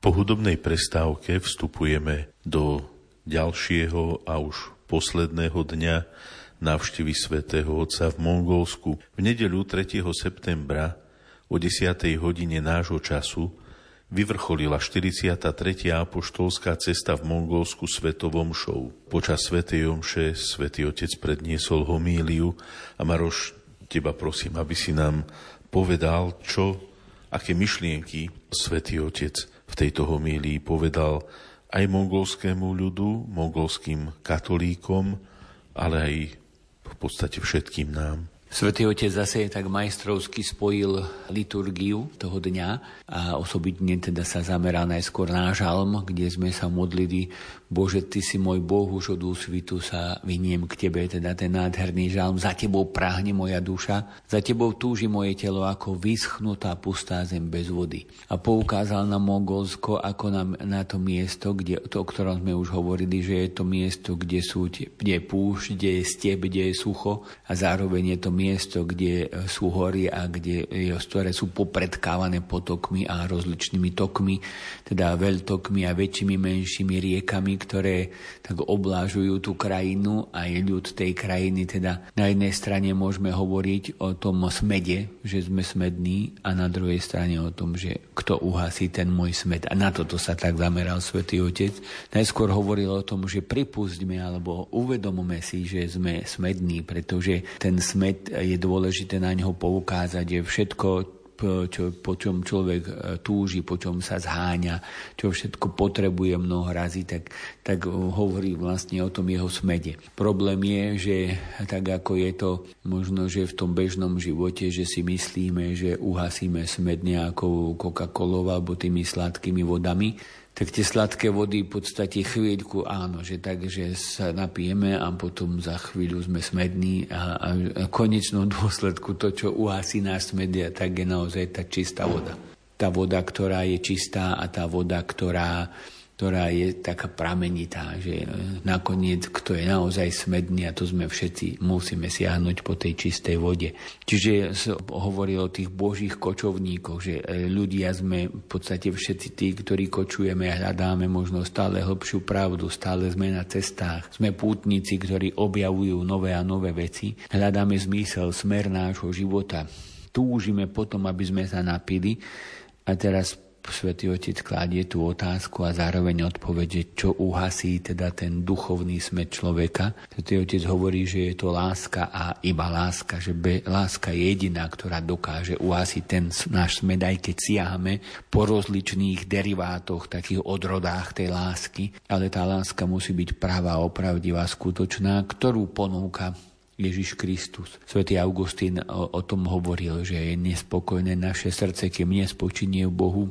Po hudobnej prestávke vstupujeme do ďalšieho a už posledného dňa návštevy svätého Otca v Mongolsku. V nedeľu 3. septembra o 10. hodine nášho času vyvrcholila 43. apoštolská cesta v Mongolsku svetovom show. Počas svätej omše svätý Otec predniesol homíliu a Maroš, teba prosím, aby si nám povedal, čo, aké myšlienky svätý Otec v tejto homílii povedal aj mongolskému ľudu, mongolským katolíkom, ale aj v podstate všetkým nám. Svetý Otec zase tak majstrovsky spojil liturgiu toho dňa a osobitne teda sa zamerá najskôr na žalm, kde sme sa modlili Bože, Ty si môj Boh, už od úsvitu sa vyniem k Tebe, teda ten nádherný žalm. Za Tebou práhne moja duša, za Tebou túži moje telo ako vyschnutá pustá zem bez vody. A poukázal na Mongolsko ako na, na to miesto, kde, to, o ktorom sme už hovorili, že je to miesto, kde, sú, kde je púšť, kde je step, kde je sucho a zároveň je to miesto, kde sú hory a kde, ktoré sú popredkávané potokmi a rozličnými tokmi, teda veľtokmi a väčšími, menšími riekami, ktoré tak oblážujú tú krajinu a je ľud tej krajiny. Teda na jednej strane môžeme hovoriť o tom smede, že sme smední a na druhej strane o tom, že kto uhasí ten môj smed. A na toto sa tak zameral Svetý Otec. Najskôr hovoril o tom, že pripustíme alebo uvedomíme si, že sme smední, pretože ten smed je dôležité na neho poukázať, že všetko čo, po čom človek e, túži, po čom sa zháňa, čo všetko potrebuje mnoho razy, tak, tak hovorí vlastne o tom jeho smede. Problém je, že tak ako je to možno, že v tom bežnom živote, že si myslíme, že uhasíme smed nejakou Coca-Colou alebo tými sladkými vodami, tak tie sladké vody v podstate chvíľku áno, že tak, že sa napijeme a potom za chvíľu sme smední a, a, a konečnom dôsledku to, čo uhasí náš smedia, tak je naozaj tá čistá voda. Tá voda, ktorá je čistá a tá voda, ktorá ktorá je taká pramenitá, že nakoniec, kto je naozaj smedný, a to sme všetci, musíme siahnuť po tej čistej vode. Čiže hovorí o tých božích kočovníkoch, že e, ľudia sme v podstate všetci tí, ktorí kočujeme a hľadáme možno stále hlbšiu pravdu, stále sme na cestách. Sme pútnici, ktorí objavujú nové a nové veci. Hľadáme zmysel, smer nášho života. Túžime potom, aby sme sa napili. A teraz Svetý Otec kladie tú otázku a zároveň odpovede, čo uhasí teda ten duchovný smet človeka. Svetý Otec hovorí, že je to láska a iba láska, že be, láska je jediná, ktorá dokáže uhasiť ten náš smet, aj keď siahame po rozličných derivátoch, takých odrodách tej lásky, ale tá láska musí byť pravá, opravdivá, skutočná, ktorú ponúka Ježiš Kristus. Svetý Augustín o, o tom hovoril, že je nespokojné naše srdce, kým nespočinie v Bohu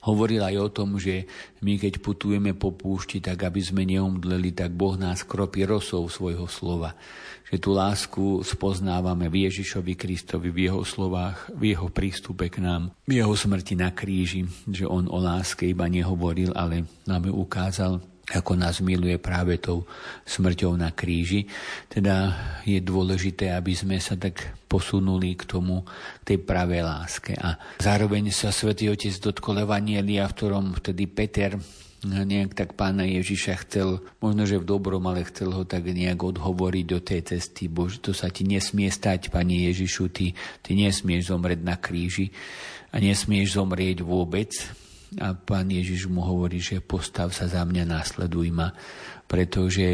Hovoril aj o tom, že my keď putujeme po púšti, tak aby sme neomdleli, tak Boh nás kropí rosou svojho slova. Že tú lásku spoznávame v Ježišovi Kristovi, v jeho slovách, v jeho prístupe k nám, v jeho smrti na kríži, že on o láske iba nehovoril, ale nám ju ukázal ako nás miluje práve tou smrťou na kríži. Teda je dôležité, aby sme sa tak posunuli k tomu, k tej pravej láske. A zároveň sa svätý Otec dotkol Evanielia, v ktorom vtedy Peter nejak tak pána Ježiša chcel, možno, že v dobrom, ale chcel ho tak nejak odhovoriť do tej cesty. Bože, to sa ti nesmie stať, Pane Ježišu, ty, ty nesmieš zomrieť na kríži a nesmieš zomrieť vôbec, a pán Ježiš mu hovorí, že postav sa za mňa, následuj ma, pretože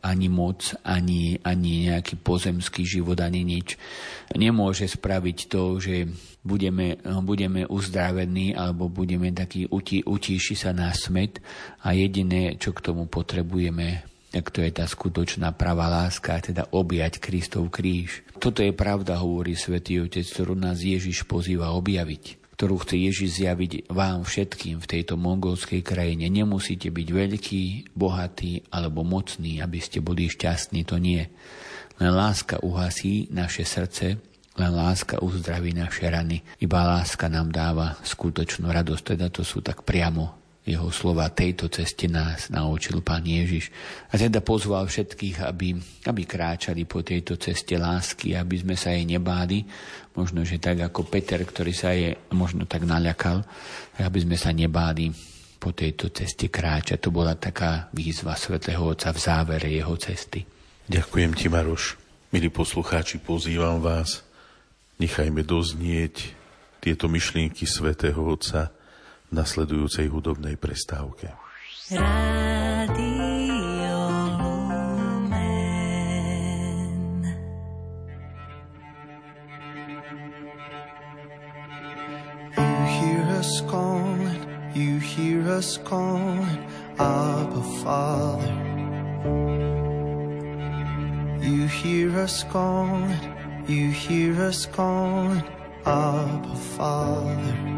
ani moc, ani, ani nejaký pozemský život, ani nič nemôže spraviť to, že budeme, budeme uzdravení alebo budeme taký, utí, utíši sa na smet a jediné, čo k tomu potrebujeme, tak to je tá skutočná pravá láska, teda objať Kristov kríž. Toto je pravda, hovorí Svetý Otec, ktorú nás Ježiš pozýva objaviť ktorú chce Ježiš zjaviť vám všetkým v tejto mongolskej krajine. Nemusíte byť veľký, bohatý alebo mocný, aby ste boli šťastní, to nie. Len láska uhasí naše srdce, len láska uzdraví naše rany. Iba láska nám dáva skutočnú radosť, teda to sú tak priamo jeho slova tejto ceste nás naučil pán Ježiš. A teda pozval všetkých, aby, aby kráčali po tejto ceste lásky, aby sme sa jej nebáli. Možno, že tak ako Peter, ktorý sa je možno tak naľakal, aby sme sa nebáli po tejto ceste kráčať. To bola taká výzva svätého Otca v závere jeho cesty. Ďakujem ti, Maroš. Milí poslucháči, pozývam vás. Nechajme doznieť tieto myšlienky svätého Otca nasledujúcej hudobnej prestávke. Rádio. us calling, you hear us calling, Abba Father. You hear us calling, you hear us calling, Abba Father.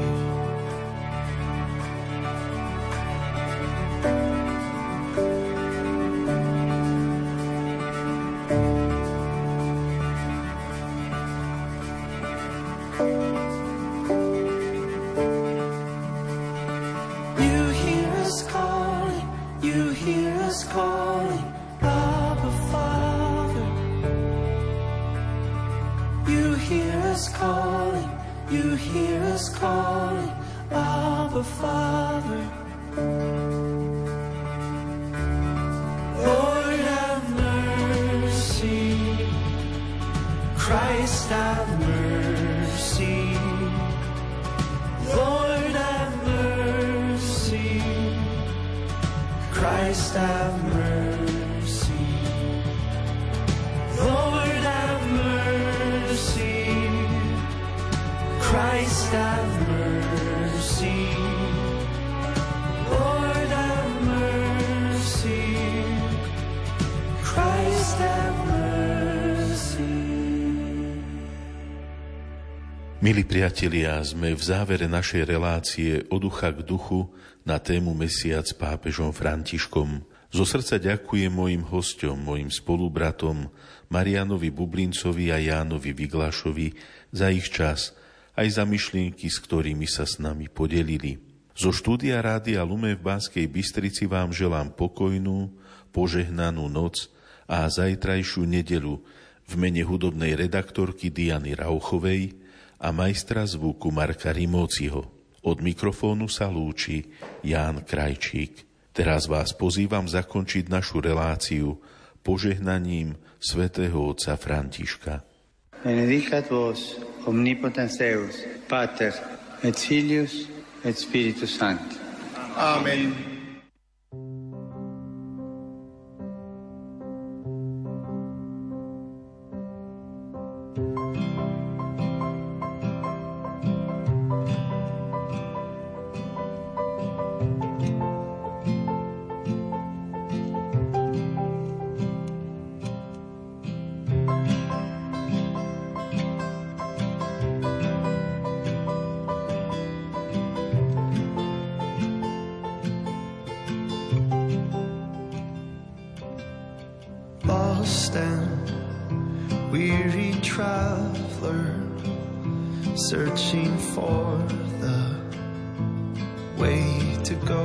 Priatelia, sme v závere našej relácie od ducha k duchu na tému Mesiac s pápežom Františkom. Zo srdca ďakujem mojim hostom, mojim spolubratom Marianovi Bublincovi a Jánovi Vyglašovi za ich čas, aj za myšlienky, s ktorými sa s nami podelili. Zo štúdia Rádia Lume v Banskej Bystrici vám želám pokojnú, požehnanú noc a zajtrajšiu nedelu v mene hudobnej redaktorky Diany Rauchovej, a majstra zvuku Marka Rimóciho. Od mikrofónu sa lúči Ján Krajčík. Teraz vás pozývam zakončiť našu reláciu požehnaním svätého otca Františka. Benedicat vos omnipotens Deus, Pater, et Filius, et Spiritus Sancti. Amen. stand, weary traveler searching for the way to go.